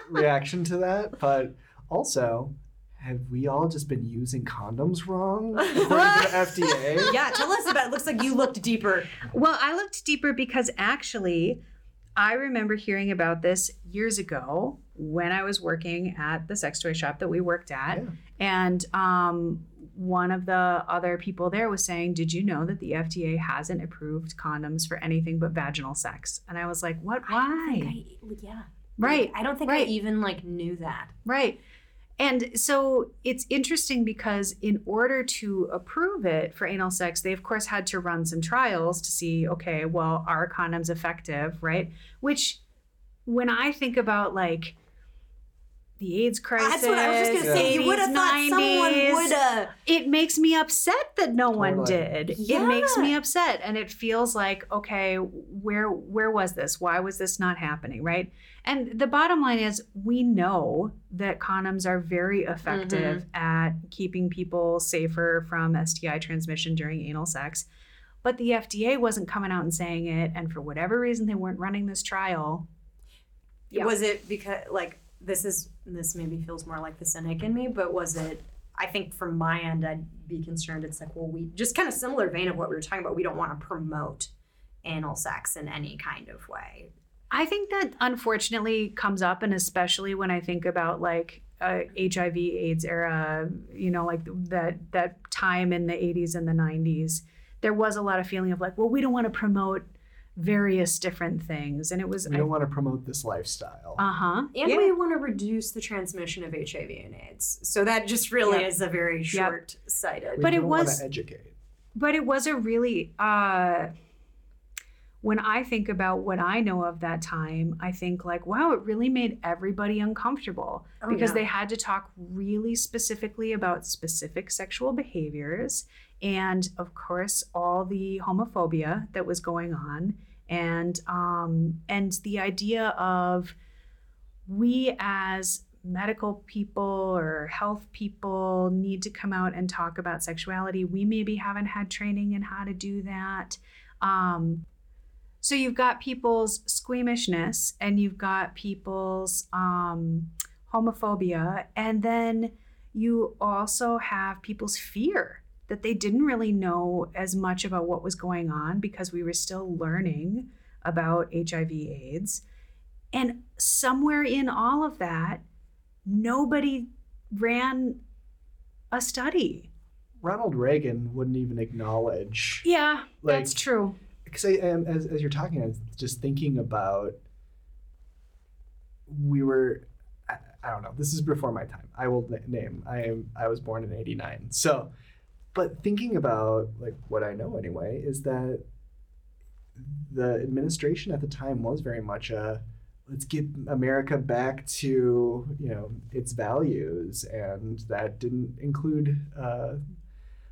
reaction to that, but also, have we all just been using condoms wrong according to the (laughs) FDA? Yeah, tell us about. It looks like you looked deeper. Well, I looked deeper because actually, I remember hearing about this years ago when I was working at the sex toy shop that we worked at. Yeah. And um, one of the other people there was saying, Did you know that the FDA hasn't approved condoms for anything but vaginal sex? And I was like, What? I Why? I- yeah. Right. I don't think right. I even like knew that. Right. And so it's interesting because in order to approve it for anal sex, they of course had to run some trials to see, okay, well, are condoms effective, right? Which when I think about like the AIDS crisis, That's what I was just gonna say. You would have 80s, thought someone would have. it makes me upset that no one Totally. did. It makes me upset and it feels like okay, where where was this? Why was this not happening, right? And the bottom line is we know that condoms are very effective mm-hmm. at keeping people safer from STI transmission during anal sex. But the FDA wasn't coming out and saying it and for whatever reason they weren't running this trial. Yeah. Was it because like this is this maybe feels more like the cynic in me, but was it? I think from my end, I'd be concerned. It's like, well, we just kind of similar vein of what we were talking about. We don't want to promote anal sex in any kind of way. I think that unfortunately comes up, and especially when I think about like uh, HIV AIDS era, you know, like that that time in the 80s and the 90s, there was a lot of feeling of like, well, we don't want to promote various different things, and it was, We don't want to promote this lifestyle. uh huh, And we want to reduce the transmission of HIV and AIDS. So that just really Yep. is a very short-sighted. we but it don't want was- to educate. but it was a really uh when I think about what I know of that time, I think like, wow, it really made everybody uncomfortable Oh, because yeah. they had to talk really specifically about specific sexual behaviors and of course all the homophobia that was going on and um and the idea of we as medical people or health people need to come out and talk about sexuality. We maybe haven't had training in how to do that. Um, so you've got people's squeamishness and you've got people's um, homophobia, and then you also have people's fear that they didn't really know as much about what was going on because we were still learning about HIV/AIDS. And somewhere in all of that, nobody ran a study. Ronald Reagan wouldn't even acknowledge. Yeah, Like- that's true. Because I um, as, as you're talking, I was just thinking about. We were, I, I don't know. This is before my time. I will name. I am. I was born in '89. So, but thinking about like what I know anyway is that the administration at the time was very much a let's get America back to you know its values, and that didn't include uh,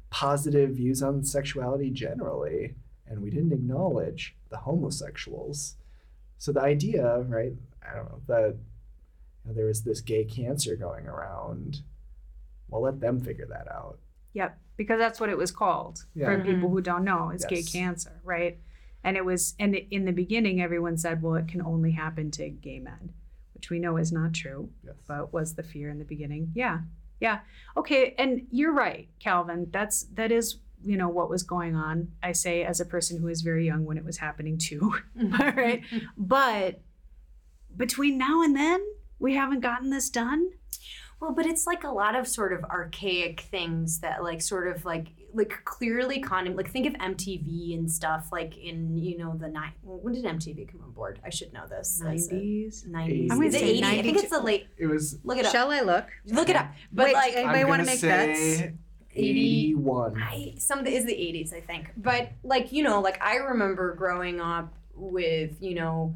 positive views on sexuality generally, and we didn't acknowledge the homosexuals. So the idea, right? I don't know that you know, there was this gay cancer going around. Well, let them figure that out. Yep, because that's what it was called Yeah. for mm-hmm. people who don't know. It's gay cancer, right? And it was, and in the beginning, everyone said, well, it can only happen to gay men, which we know is not true, Yes. but was the fear in the beginning. Yeah, yeah. Okay, and you're right, Calvin. That's that is you know what was going on. I say as a person who was very young when it was happening too. All (laughs) mm-hmm. (laughs) right, but between now and then, we haven't gotten this done. Well, but it's like a lot of sort of archaic things that like sort of like like clearly condom like think of MTV and stuff like in you know the nine when did MTV come on board? I should know this. Nineties. Nineties. I'm gonna Is say 80? I think it's the late It was. look it up. Shall I look? Look it up. But Wait, like Anybody I'm wanna gonna make say bets? 81. I some is the 80s, I think. But like, you know, like I remember growing up with, you know,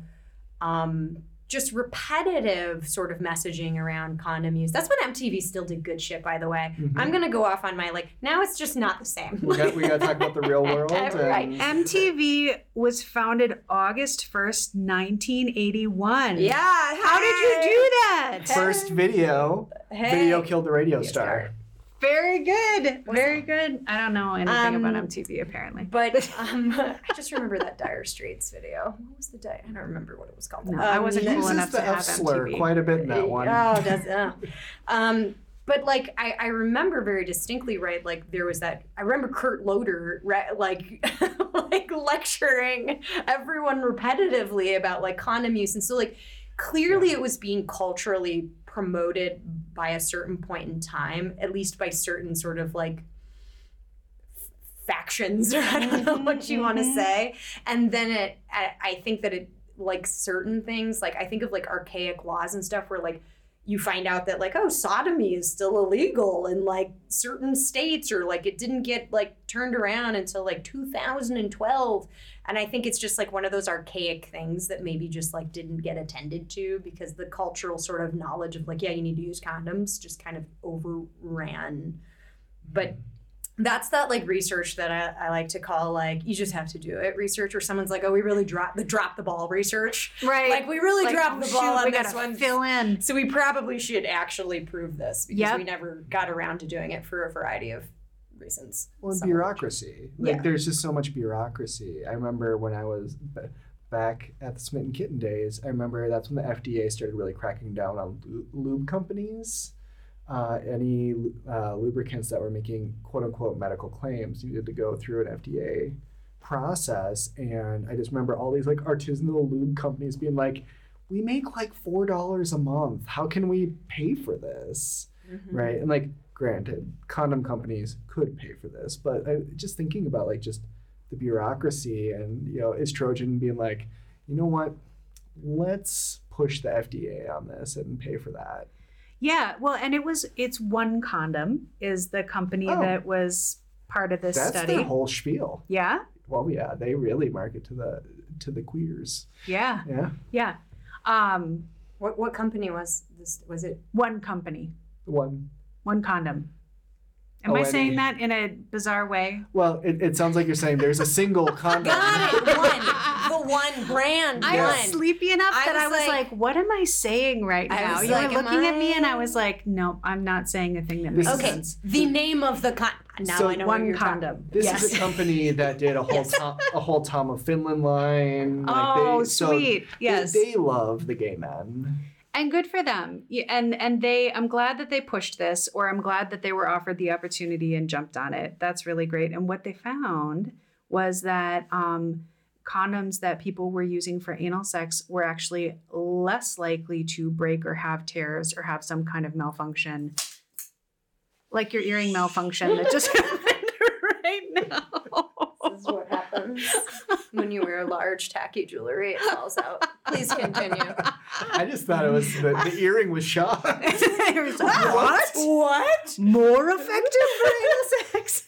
um just repetitive sort of messaging around condom use. That's when MTV still did good shit, by the way. Mhm. I'm gonna go off on my like. Now it's just not the same. We got we got to talk about the real (laughs) world. Right. MTV was founded August 1st, 1981. yeah. How did you do that? First video, Hey. video killed the radio Radio star. star. Very good. What's Very good. I don't know anything Um, about MTV apparently. But (laughs) um, I just remember that Dire Straits video. What was the Dire? I don't remember what it was called. No, I Um, wasn't cool enough the to have slur MTV. quite a bit in that one. Oh, does (laughs) oh. Um, but like I, I remember very distinctly, right? Like there was that. I remember Kurt Loder, right, like (laughs) like lecturing everyone repetitively about like condom use, and so like clearly it was being culturally promoted by a certain point in time, at least by certain sort of like f- factions (laughs) or I don't know what you want to Mhm. say. And then it, I, I think that it like certain things, like I think of like archaic laws and stuff where like you find out that like oh sodomy is still illegal in like certain states or like it didn't get like turned around until like 2012 and i think it's just like one of those archaic things that maybe just like didn't get attended to because the cultural sort of knowledge of like yeah you need to use condoms just kind of overran but that's that like research that I, I like to call like you just have to do it research or someone's like oh we really dropped the drop the ball research Right. like we really Like, dropped the shoot, ball on this one fill in. so we probably should actually prove this because Yep. we never got around to doing it for a variety of reasons. Well, and Some of which- bureaucracy. Like Yeah. there's just so much bureaucracy. I remember when I was b- back at the Smitten Kitten days. I remember that's when the FDA started really cracking down on lu- lube companies. Uh, any uh, lubricants that were making quote unquote medical claims needed to go through an FDA process. And I just remember all these like artisanal lube companies being like, "We make like four dollars a month. How can we pay for this?" Mhm. right? And like, granted, condom companies could pay for this, but I, just thinking about like just the bureaucracy and you know, is Trojan being like, you know what? Let's push the FDA on this and pay for that. Yeah, well, and it was it's one condom is the company Oh. that was part of this study. That's study. their whole spiel. yeah, Well, yeah, they really market to the to the queers. yeah, Yeah, yeah. Um, What what company was this? Was it? one company, one. One condom. Am Oh, I saying that in a bizarre way? Well, it, it sounds like you're saying there's a single (laughs) condom. Got it. One. the one brand. I was sleepy enough I that I was was like- like, "What am I saying right I now?" was You like, were am looking at me, and I I- was like, "No, I'm not saying a thing that makes is- Okay. sense." The name of the con. Now So I know one what condom. This yes. is a company that did a whole Yes. Tom, a whole Tom of Finland line. Like oh, they, so sweet. they- yes. they love the gay men. And good for them. And and they i'm glad that they pushed this or i'm glad that they were offered the opportunity and jumped on it. That's really great. And what they found was that um, condoms that people were using for anal sex were actually less likely to break or have tears or have some kind of malfunction. Like your earring malfunction that just (laughs) happened (laughs) right now is what happens (laughs) when you wear large tacky jewelry. It falls out. Please (laughs) continue. I just thought it was the, the (laughs) earring was shot. There's what? What? more effective for anal sex.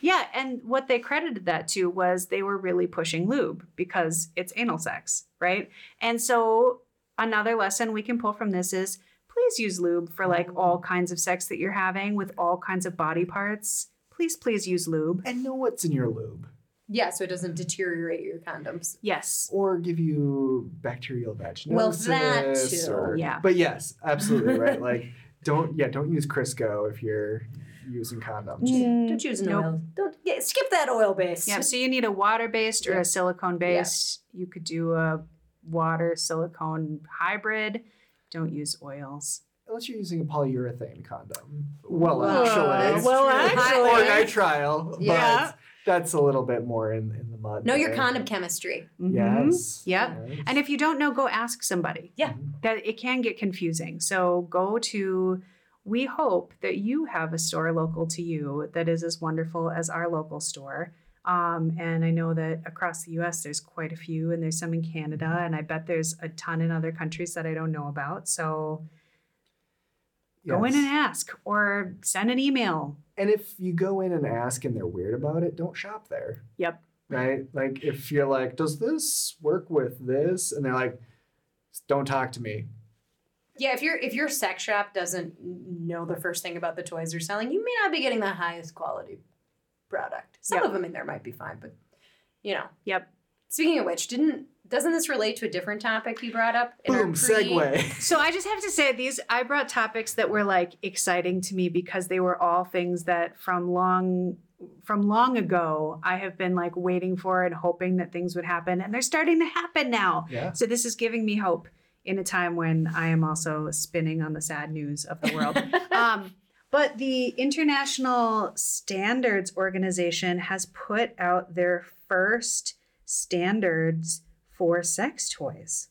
yeah, and what they credited that to was they were really pushing lube because it's anal sex, right? And so another lesson we can pull from this is please use lube for like mm. all kinds of sex that you're having with all kinds of body parts. Please, please use lube. and know what's in your lube, Yeah, so it doesn't deteriorate your condoms. Yes. or give you bacterial vaginosis. Well, that too. or- Yeah. But yes, absolutely right. (laughs) Like, don't yeah, don't use Crisco if you're using condoms. Mm, Don't use an nope. oil. Don't yeah, skip that oil base. Yeah, so you need a water based or Yeah. a silicone based. You could do a water silicone hybrid. Don't use oils. Unless you're using a polyurethane condom. Well, Well, actually. well, Or nitrile. Yeah. But that's a little bit more in, in the mud. Know your condom chemistry. Mhm. Yes. Yep. yes. And if you don't know, go ask somebody. Yeah. That it can get confusing. So go to we hope that you have a store local to you that is as wonderful as our local store. Um, and I know that across the US there's quite a few, and there's some in Canada, and I bet there's a ton in other countries that I don't know about. So go in and ask or send an email. And if you go in and ask and they're weird about it, don't shop there. Yep. right? Like if you're like, does this work with this? And they're like, don't talk to me. Yeah, if your if your sex shop doesn't know the first thing about the toys they're selling, you may not be getting the highest quality product. Some Yep. of them in there might be fine, but you know. Yep. Speaking of which, didn't doesn't this relate to a different topic you brought up in our Boom, pre- segue. So I just have to say these I brought topics that were like exciting to me because they were all things that from long from long ago I have been like waiting for and hoping that things would happen and they're starting to happen now. Yeah. So this is giving me hope in a time when I am also spinning on the sad news of the world. (laughs) um, but the International Standards Organization has put out their first standards for sex toys.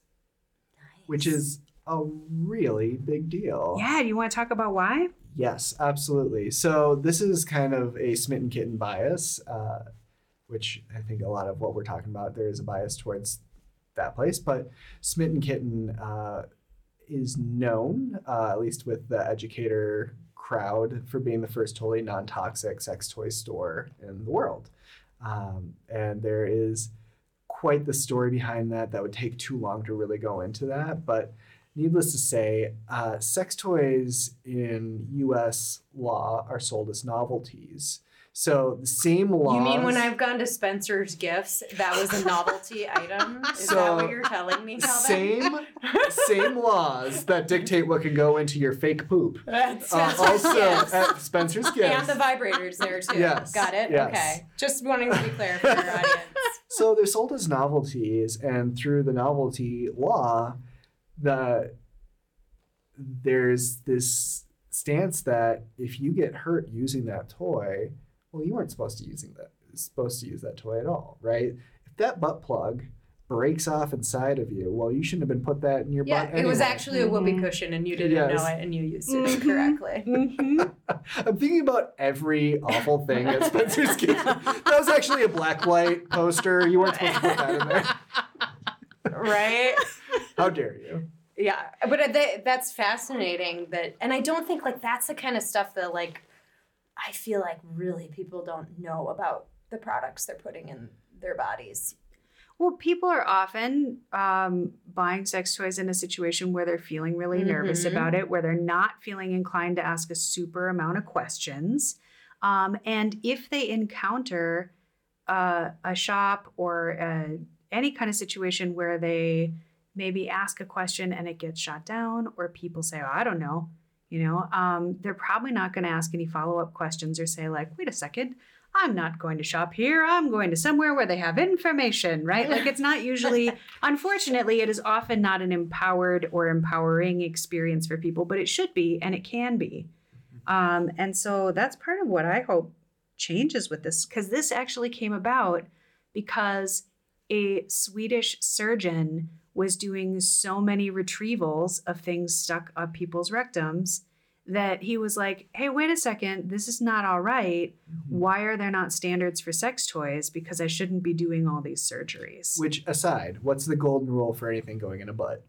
Which is a really big deal. Yeah, do you want to talk about why? Yes, absolutely. So this is kind of a smitten kitten bias, uh, which I think a lot of what we're talking about there is a bias towards that place. But smitten kitten uh, is known, uh, at least with the educator crowd, for being the first totally non-toxic sex toy store in the world. Um, and there is quite the story behind that that would take too long to really go into that, but needless to say, uh, sex toys in U.S. law are sold as novelties. So the same laws. You mean when I've gone to Spencer's Gifts, that was a novelty (laughs) item? Is that what you're telling me, Calvin? same same laws that dictate what can go into your fake poop. (laughs) At Uh, also Gifts. at Spencer's (laughs) Gifts. and the vibrators there too. Yes, Got it? yes. Okay. Just wanting to be clear for your audience. So they're sold as novelties, and through the novelty law, the there's this stance that if you get hurt using that toy, well, you weren't supposed to using that supposed to use that toy at all, right? If that butt plug breaks off inside of you, well, you shouldn't have been put that in your Yeah, butt. it was anyway. actually a whoopee Mhm. cushion and you didn't Yes. know it and you used it Mhm. incorrectly. (laughs) Mhm. (laughs) I'm thinking about every awful thing at Spencer's Kitchen. (laughs) That was actually a black light poster. You weren't supposed to put that in there. right? How dare you? Yeah, but they, that's fascinating. That, and I don't think like that's the kind of stuff that like I feel like really people don't know about the products they're putting in their bodies. Well, people are often um, buying sex toys in a situation where they're feeling really nervous Mhm. about it, where they're not feeling inclined to ask a super amount of questions. Um, and if they encounter uh, a shop or uh, any kind of situation where they maybe ask a question and it gets shot down, or people say, oh, I don't know, you know, um, they're probably not going to ask any follow up questions or say, like, wait a second, I'm not going to shop here. I'm going to somewhere where they have information, right? Like it's not usually, (laughs) unfortunately, it is often not an empowered or empowering experience for people, but it should be and it can be. Um, and so that's part of what I hope changes with this, because this actually came about because a Swedish surgeon was doing so many retrievals of things stuck up people's rectums that he was like, hey, wait a second, this is not all right. Mm-hmm. Why are there not standards for sex toys? Because I shouldn't be doing all these surgeries. Which aside, what's the golden rule for anything going in a butt?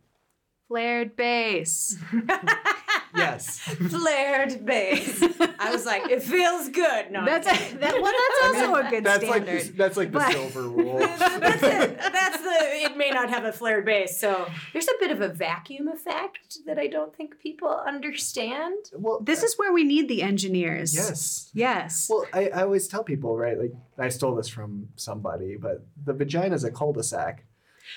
Flared base. (laughs) Yes. (laughs) Flared base. I was like, it feels good. No, That's a, (laughs) that, well, that's also a good that's like standard. the, that's like the But- silver rule. (laughs) that's it. That's the. It may not have a flared base, so there's a bit of a vacuum effect that I don't think people understand. well, this is where we need the engineers. yes. Yes. Well, I, I always tell people, right? Like I stole this from somebody, but the vagina is a cul-de-sac,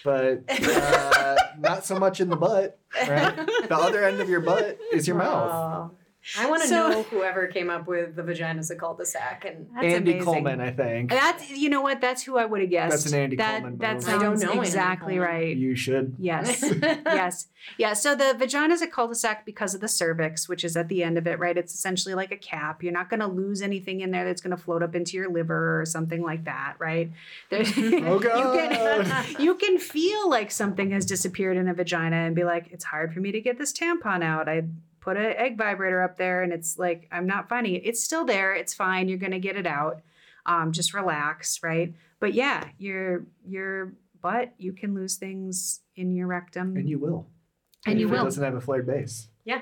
but (laughs) uh, not so much in the butt, right? The other end of your butt is your mouth. I want to So- know whoever came up with the vagina's a cul-de-sac, and That's Andy amazing. Coleman, I think. That's you know what? That's who I would have guessed. That's an Andy that, Coleman That. I don't sounds know exactly Coleman. right. You should. Yes. (laughs) yes. Yeah. So the vagina is a cul-de-sac because of the cervix, which is at the end of it, right? It's essentially like a cap. You're not going to lose anything in there that's going to float up into your liver or something like that, right? There- (laughs) Oh, (laughs) You God. can, you can feel like something has disappeared in a vagina and be like, it's hard for me to get this tampon out. I put an egg vibrator up there and it's like, I'm not finding it. It's still there. It's fine. You're going to get it out. Um, just relax, right? But yeah, your your butt, you can lose things in your rectum. And you will. And you if It will. doesn't have a flared base. yeah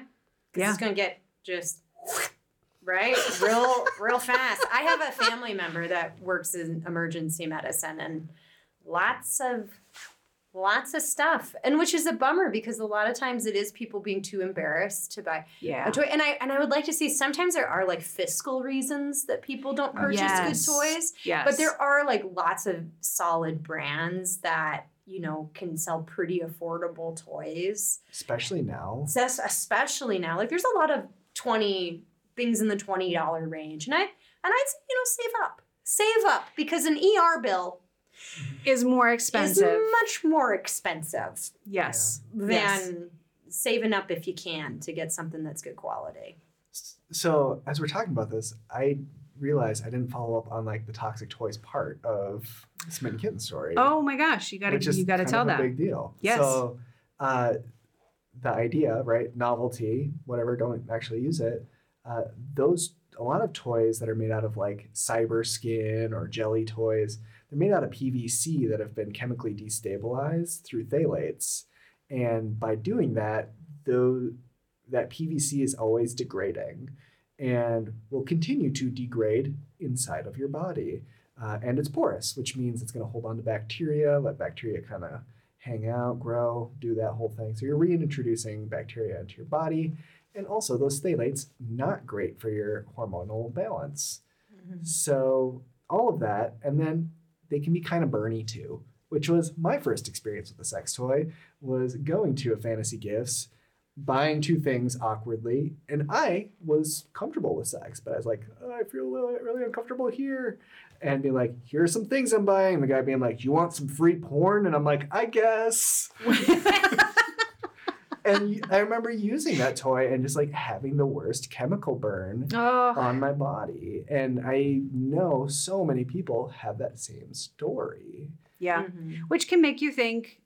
Yeah. it's gonna get just right? Real, real fast. I have a family member that works in emergency medicine, and lots of, lots of stuff, and which is a bummer because a lot of times it is people being too embarrassed to buy Yeah. a toy. And I and I would like to see. Sometimes there are like fiscal reasons that people don't purchase Yes. good toys, Yes. but there are like lots of solid brands that you know can sell pretty affordable toys. Especially now. Especially now. Like there's a lot of 20 things in the $20 range. And I and I'd say, you know, save up. Save up because an ER bill is more expensive. is much more expensive yes. than Yes. saving up if you can to get something that's good quality. So as we're talking about this, I realized I didn't follow up on like the toxic toys part of the Smitten Kitten story. Oh my gosh, you gotta you gotta kind tell of that. a big deal. Yes. So uh, the idea, right? Novelty, whatever. Don't actually use it. Uh, those a lot of toys that are made out of like cyber skin or jelly toys. They're made out of PVC that have been chemically destabilized through phthalates, and by doing that, though that PVC is always degrading and will continue to degrade inside of your body. Uh, and it's porous, which means it's going to hold on to bacteria, let bacteria kind of hang out, grow, do that whole thing. So you're reintroducing bacteria into your body. And also, those phthalates, not great for your hormonal balance. So, all of that. And then they can be kind of burny too, which was my first experience with a sex toy, was going to a Fantasy Gifts, buying two things awkwardly. And I was comfortable with sex, but I was like, oh, I feel really, really uncomfortable here and be like, here are some things I'm buying. And the guy being like, you want some free porn? And I'm like, I guess. (laughs) (laughs) and I remember using that toy and just like having the worst chemical burn oh, on my body. And I know so many people have that same story. yeah. Mhm. Which can make you think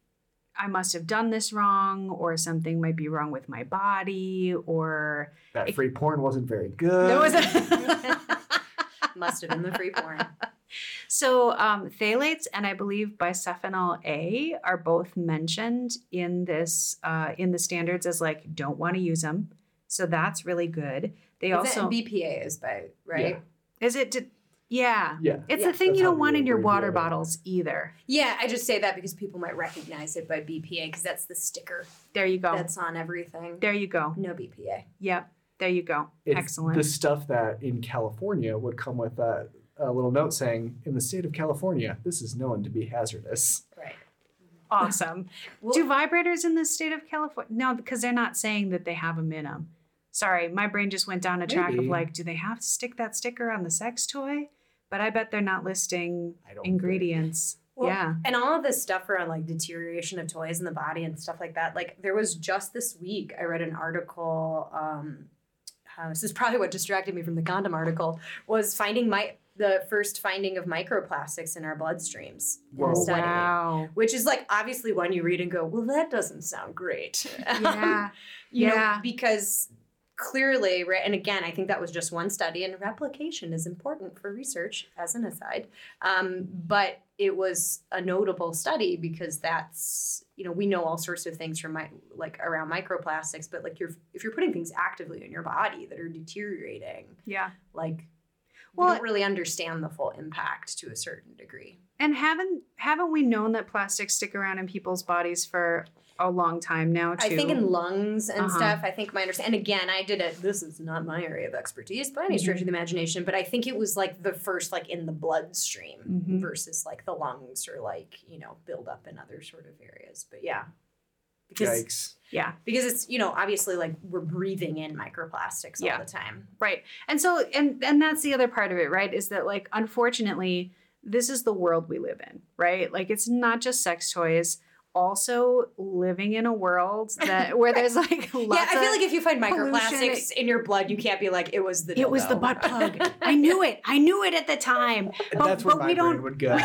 I must have done this wrong, or something might be wrong with my body, or That It- free porn wasn't very good. there was a (laughs) (laughs) Must have been the free porn. So um, phthalates and I believe bisphenol A are both mentioned in this uh, in the standards as like don't want to use them. So that's really good. They Is also BPA is by right? is it did, yeah. yeah. It's Yeah, the thing that's you don't want in your abbreviate water bottles either. Yeah, I just say that because people might recognize it by BPA because that's the sticker There you go. that's on everything. there you go. No BPA. Yep. There you go. It's Excellent. The stuff that in California would come with a, a little note saying, in the state of California, this is known to be hazardous. Right. awesome. Well, Do vibrators in the state of California? No, because they're not saying that they have them in them. Sorry, my brain just went down a track of like, do they have to stick that sticker on the sex toy? But I bet they're not listing ingredients. Well, yeah. And all of this stuff around like deterioration of toys in the body and stuff like that. Like there was just this week, I read an article. Um, uh, this is probably what distracted me from the condom article. Was finding my the first finding of microplastics in our bloodstreams in Whoa. a study. Wow. Which is like obviously one you read and go, well, that doesn't sound great. (laughs) Yeah. you Yeah. know, because clearly, right, and again, I think that was just one study, and replication is important for research, as an aside. Um, but it was a notable study because that's, you know, we know all sorts of things from my, like around microplastics, but like you're, if you're putting things actively in your body that are deteriorating, Yeah. like, Well, we don't really understand the full impact to a certain degree. And haven't haven't we known that plastics stick around in people's bodies for a long time now too? I think in lungs and Uh-huh. stuff. I think my understanding. And again, I did it. This is not my area of expertise by any stretch of the imagination, but I think it was like the first, like in the bloodstream Mhm. versus like the lungs or like you know build up in other sort of areas. But yeah, because Yikes. yeah. because it's you know obviously like we're breathing in microplastics Yeah. all the time. Right. And so and and that's the other part of it, right? Is that like unfortunately this is the world we live in, right? Like it's not just sex toys, also living in a world that where there's (laughs) like lots (laughs) yeah, I feel of- like if you find pollution, microplastics in your blood, you can't be like it was the it was the butt plug. (laughs) I knew it. I knew it at the time. But- that's where but my we brain don't- would go.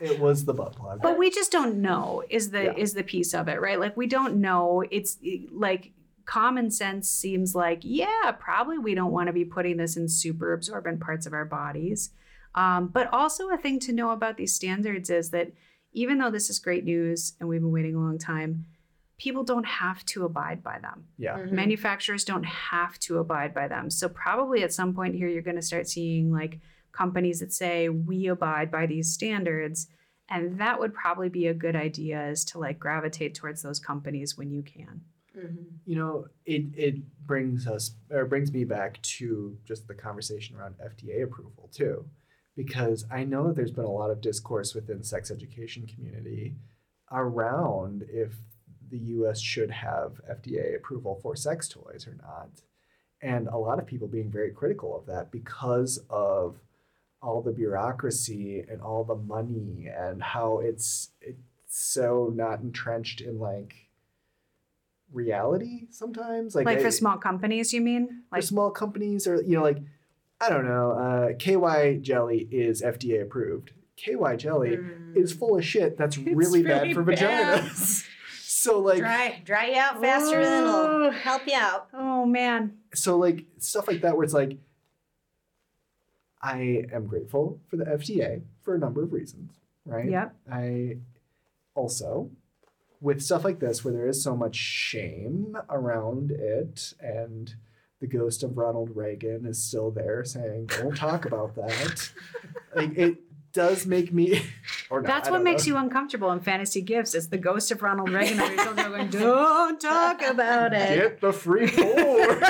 it was the butt plug. But we just don't know is the Yeah. is the piece of it, right? Like we don't know. It's like common sense seems like, yeah, probably we don't want to be putting this in super absorbent parts of our bodies. Um, but also a thing to know about these standards is that even though this is great news and we've been waiting a long time, people don't have to abide by them. Yeah. Mhm. Manufacturers don't have to abide by them. So probably at some point here you're going to start seeing like companies that say we abide by these standards and that would probably be a good idea is to like gravitate towards those companies when you can. Mhm. You know, it it brings us or brings me back to just the conversation around FDA approval too, because I know that there's been a lot of discourse within sex education community around if the U.S. should have FDA approval for sex toys or not, and a lot of people being very critical of that because of all the bureaucracy and all the money and how it's it's so not entrenched in like reality sometimes like, Like, I- for small companies, you mean? for Like small companies or you know like i don't know uh, ky jelly is fda approved ky jelly Mm. is full of shit that's really, bad for bad. vaginas (laughs) so like dry, dry you out faster than it'll help you out. Oh man. so like stuff like that where it's like i am grateful for the fda for a number of reasons right Yep. I also, with stuff like this, where there is so much shame around it, and the ghost of Ronald Reagan is still there saying, "Don't talk about that." (laughs) like it does make me. (laughs) Or not, That's what makes know. you uncomfortable in fantasy gifts. It's the ghost of Ronald Reagan over your shoulder going, (laughs) Don't talk about it. Get the free porn.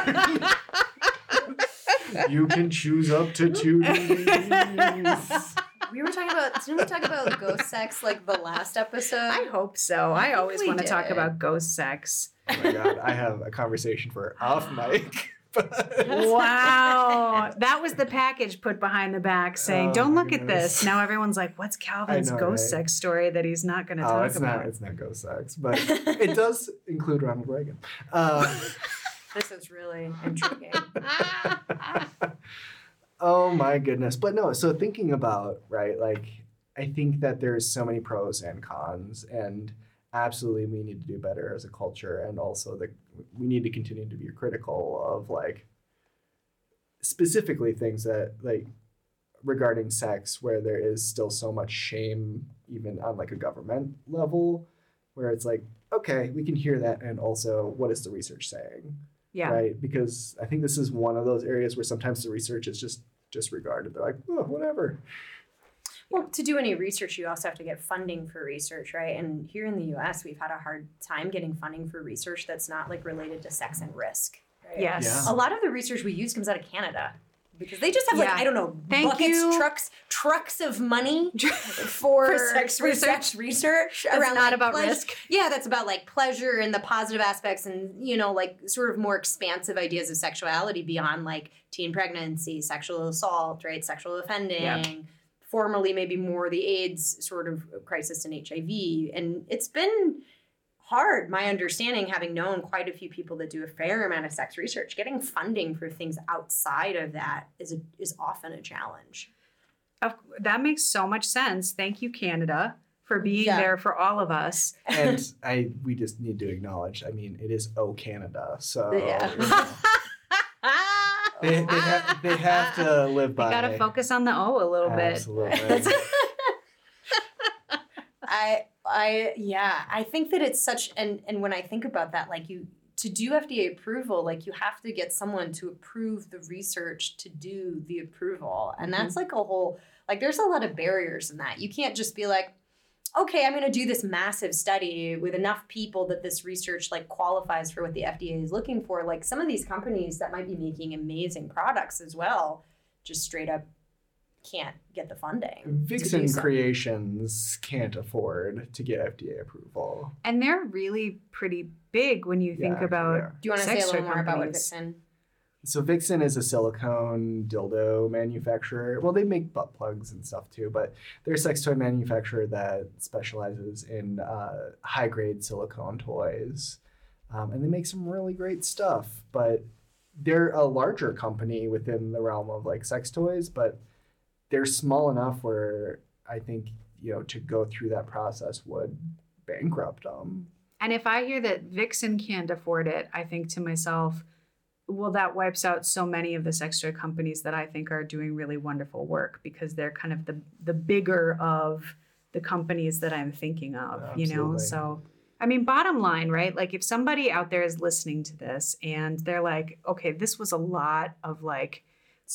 you can choose up to two DVDs. We were talking about didn't we talk about ghost sex like the last episode? I hope so. I think always want to talk about ghost sex. Oh my god, I have a conversation for off mic. But- Wow. (laughs) that was the package put behind the back saying, Oh, Don't my look at this. Now everyone's like, What's Calvin's know, ghost right? sex story that he's not going to Oh, talk it's about? not. It's not ghost sex, but (laughs) it does include Ronald Reagan. Uh, (laughs) this is really intriguing. oh my goodness! But no. So thinking about right, like I think that there's so many pros and cons, and absolutely we need to do better as a culture, and also that we need to continue to be critical of like specifically things that like regarding sex where there is still so much shame even on like a government level where it's like okay we can hear that and also what is the research saying? Yeah. right? Because i think this is one of those areas where sometimes the research is just disregarded. They're like oh whatever Well, to do any research, you also have to get funding for research, right? And here in the US, we've had a hard time getting funding for research that's not like related to sex and risk. Right? Yes. Yeah. A lot of the research we use comes out of Canada because they just have like I don't know Thank buckets, you. trucks, trucks of money (laughs) for, For sex research. sex research That's around not like, about pleas- risk. Yeah, that's about like pleasure and the positive aspects and you know like sort of more expansive ideas of sexuality beyond like teen pregnancy, sexual assault, right, sexual offending. Yep. Formerly, maybe more the AIDS sort of crisis and HIV, and it's been hard. My understanding, having known quite a few people that do a fair amount of sex research, getting funding for things outside of that is a, is often a challenge. Of, that makes so much sense. Thank you, Canada, for being Yeah. there for all of us. and i we just need to acknowledge i mean it is oh canada so Yeah. you know, they, they, ha- (laughs) they have to live by. You got to focus on the O a little bit. absolutely (laughs) I I yeah, I think that it's such and and when I think about that like you to do FDA approval like you have to get someone to approve the research to do the approval. And mm-hmm. that's like a whole like there's a lot of barriers in that. You can't just be like okay, I'm going to do this massive study with enough people that this research like qualifies for what the FDA is looking for. Like some of these companies that might be making amazing products as well just straight up can't get the funding. Vixen. Creations can't afford to get FDA approval. And they're really pretty big when you think Yeah, about. yeah. Do you want to say a little toy more about what. Vixen? So Vixen is a silicone dildo manufacturer. Well, they make butt plugs and stuff too, but they're a sex toy manufacturer that specializes in uh, high grade silicone toys, um, and they make some really great stuff. But they're a larger company within the realm of like sex toys, but they're small enough where I think you know to go through that process would bankrupt them. And if I hear that Vixen can't afford it, I think to myself, well, that wipes out so many of the sex toy companies that I think are doing really wonderful work because they're kind of the the bigger of the companies that I'm thinking of, you know. So I mean, bottom line, right? Like, if somebody out there is listening to this and they're like, okay, this was a lot of like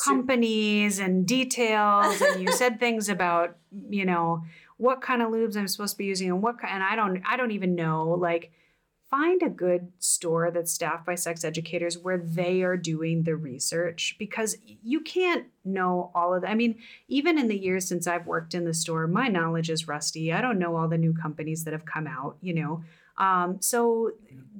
companies and details, and you said things about, you know, what kind of lubes I'm supposed to be using and what kind, and I don't, I don't even know. Like, find a good store that's staffed by sex educators where they are doing the research because you can't know all of that. I mean, even in the years since I've worked in the store, my knowledge is rusty. I don't know all the new companies that have come out, you know. Um, so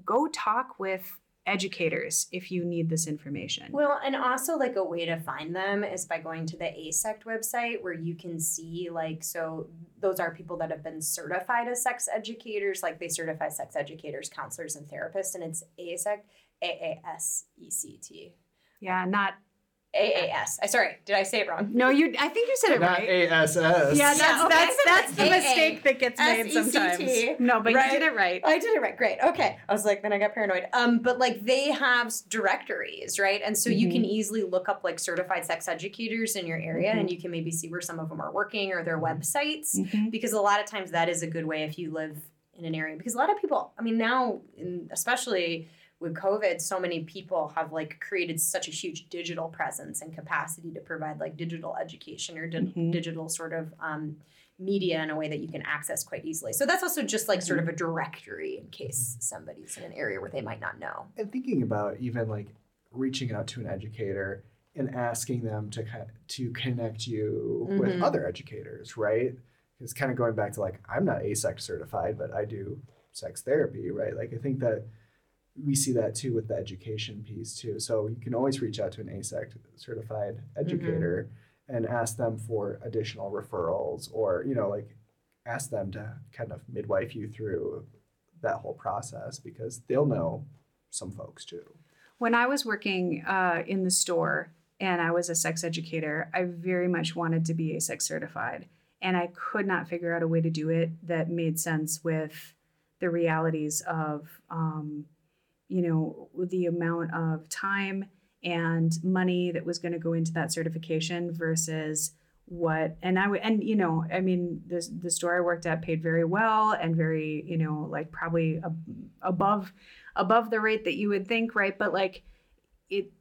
go talk with educators if you need this information. Well, and also like a way to find them is by going to the AASECT website where you can see like so those are people that have been certified as sex educators, like they certify sex educators, counselors, and therapists, and it's AASECT A A S E C T. yeah, not AAS. I sorry, did I say it wrong? no. You, I think you said it Not right. ASS. Yeah, that's Yeah, okay. that's that's the AA. mistake that gets made sometimes. No, but Right. you did it right. I did it right. Great. Okay. I was like, then I got paranoid. Um, but like they have s- directories, right? And so you can easily look up like certified sex educators in your area, and you can maybe see where some of them are working or their websites, Mhm. because a lot of times that is a good way if you live in an area. Because a lot of people, I mean, now, in, especially with COVID, so many people have like created such a huge digital presence and capacity to provide like digital education or di- Mhm. digital sort of um, media in a way that you can access quite easily. So that's also just like sort of a directory in case somebody's in an area where they might not know. and thinking about even like reaching out to an educator and asking them to to connect you with Mhm. other educators, right? It's kind of going back to like I'm not AASECT certified, but I do sex therapy, right? Like I think that we see that too with the education piece too. So you can always reach out to an AASECT certified educator and ask them for additional referrals or you know like ask them to kind of midwife you through that whole process because they'll know some folks too. When I was working uh, in the store and I was a sex educator, I very much wanted to be AASECT certified. And I could not figure out a way to do it that made sense with the realities of, um, you know, the amount of time and money that was going to go into that certification versus what and I would and you know I mean the the store I worked at paid very well and very you know like probably ab- above above the rate that you would think right? But like it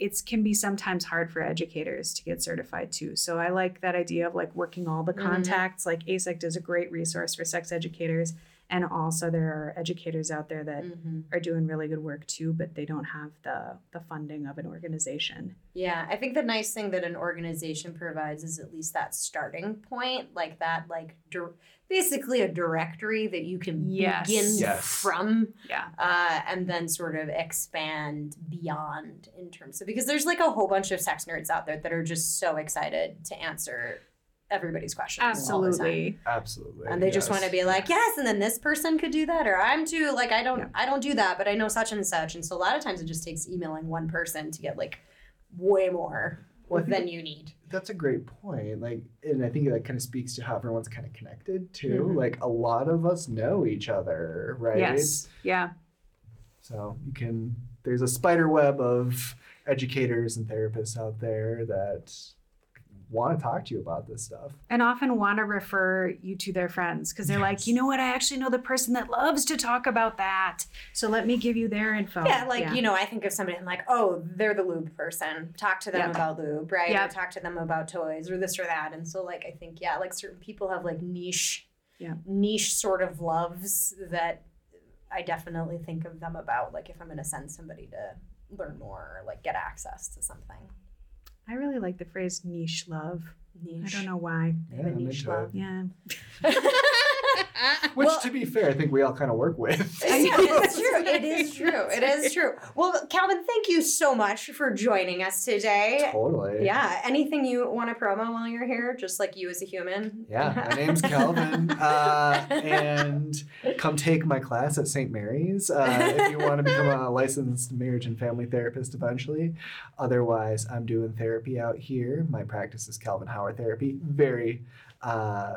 it can be sometimes hard for educators to get certified too. So I like that idea of like working all the Mhm. contacts. Like AASECT is a great resource for sex educators and also there are educators out there that are doing really good work too but they don't have the the funding of an organization Yeah, I think the nice thing that an organization provides is at least that starting point, like that, like dir- basically a directory that you can Yes. begin Yes. from, yeah uh, and then sort of expand beyond in terms of because there's like a whole bunch of sex nerds out there that are just so excited to answer everybody's questions. all the time. absolutely Absolutely. and they just want to be like yes and then this person could do that or i'm too like i don't Yeah. i don't do that but i know such and such and so a lot of times it just takes emailing one person to get like way more Well, than you need That's a great point. Like, and I think that kind of speaks to how everyone's kind of connected too. Mhm. Like, a lot of us know each other, right? yes yeah So you can. There's a spider web of educators and therapists out there that want to talk to you about this stuff. and often want to refer you to their friends because they're like, you know what, I actually know the person that loves to talk about that. So let me give you their info. yeah like you know i think of somebody i'm like oh they're the lube person talk to them Yep. about lube right or talk to them about toys or this or that and so like i think yeah like certain people have like niche Yeah. niche sort of loves that i definitely think of them about like if i'm going to send somebody to learn more or like get access to something I really like the phrase niche love. niche I don't know why. They Yeah, I'm niche love. Yeah. (laughs) (laughs) (laughs) Which, Well- to be fair, I think we all kind of work with. yeah, it is true. It is (laughs) true. It is true. Well, Calvin, thank you so much for joining us today. totally. Yeah. Anything you want to promo while you're here, just like you as a human? Yeah, my name's Calvin, (laughs) uh, and come take my class at St. Mary's uh, if you want to become a licensed marriage and family therapist eventually. Otherwise, I'm doing therapy out here. My practice is Calvin Hauer Therapy. Very uh,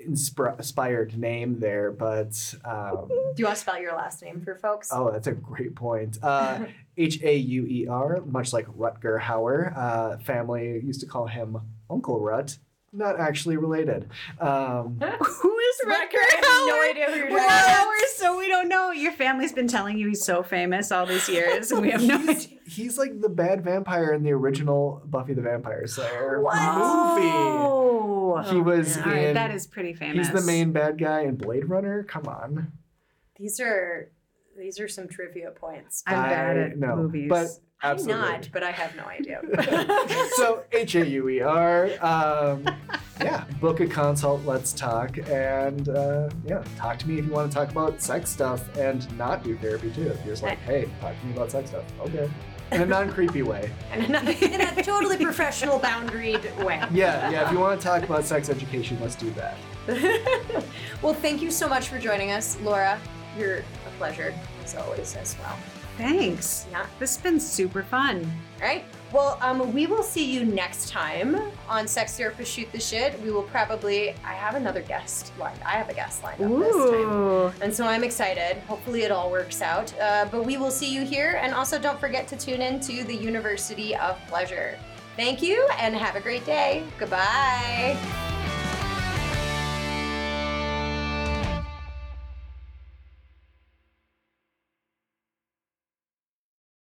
inspir- inspired name there, but um, Do you want to spell your last name for folks? oh, that's a great point. Uh, (laughs) H A U E R, much like Rutger Hauer. Uh, family used to call him Uncle Rut. not actually related. Um, (laughs) Who is Rutger I have no Hauer? idea who you're talking about. Hauer, so we don't know. Your family's been telling you he's so famous all these years, and we have no he's, idea. he's like the bad vampire in the original Buffy the Vampire Slayer What? movie. Oh, He was All right, in. that is pretty famous. He's the main bad guy in Blade Runner. Come on. These are these are some trivia points. I'm bad I at know, movies. but I'm absolutely. not, but I have no idea. (laughs) so H A U E R. Um, yeah, book a consult. Let's talk, and uh, yeah, talk to me if you want to talk about sex stuff and not do therapy too. If you're just like, hey, talk to me about sex stuff. Okay, in a non-creepy way. in, a, in a totally professional, boundaried way. Yeah, yeah. If you want to talk about sex education, let's do that. (laughs) well, thank you so much for joining us, Laura. You're a pleasure as always as well. Thanks. Yeah. This has been super fun. All right. Well, um, we will see you next time on Sex Therapist Shoot the Shit. We will probably. I have another guest lined. I have a guest lined up this time. And so I'm excited. Hopefully, it all works out. Uh, but we will see you here. And also, don't forget to tune in to the University of Pleasure. Thank you and have a great day. Goodbye.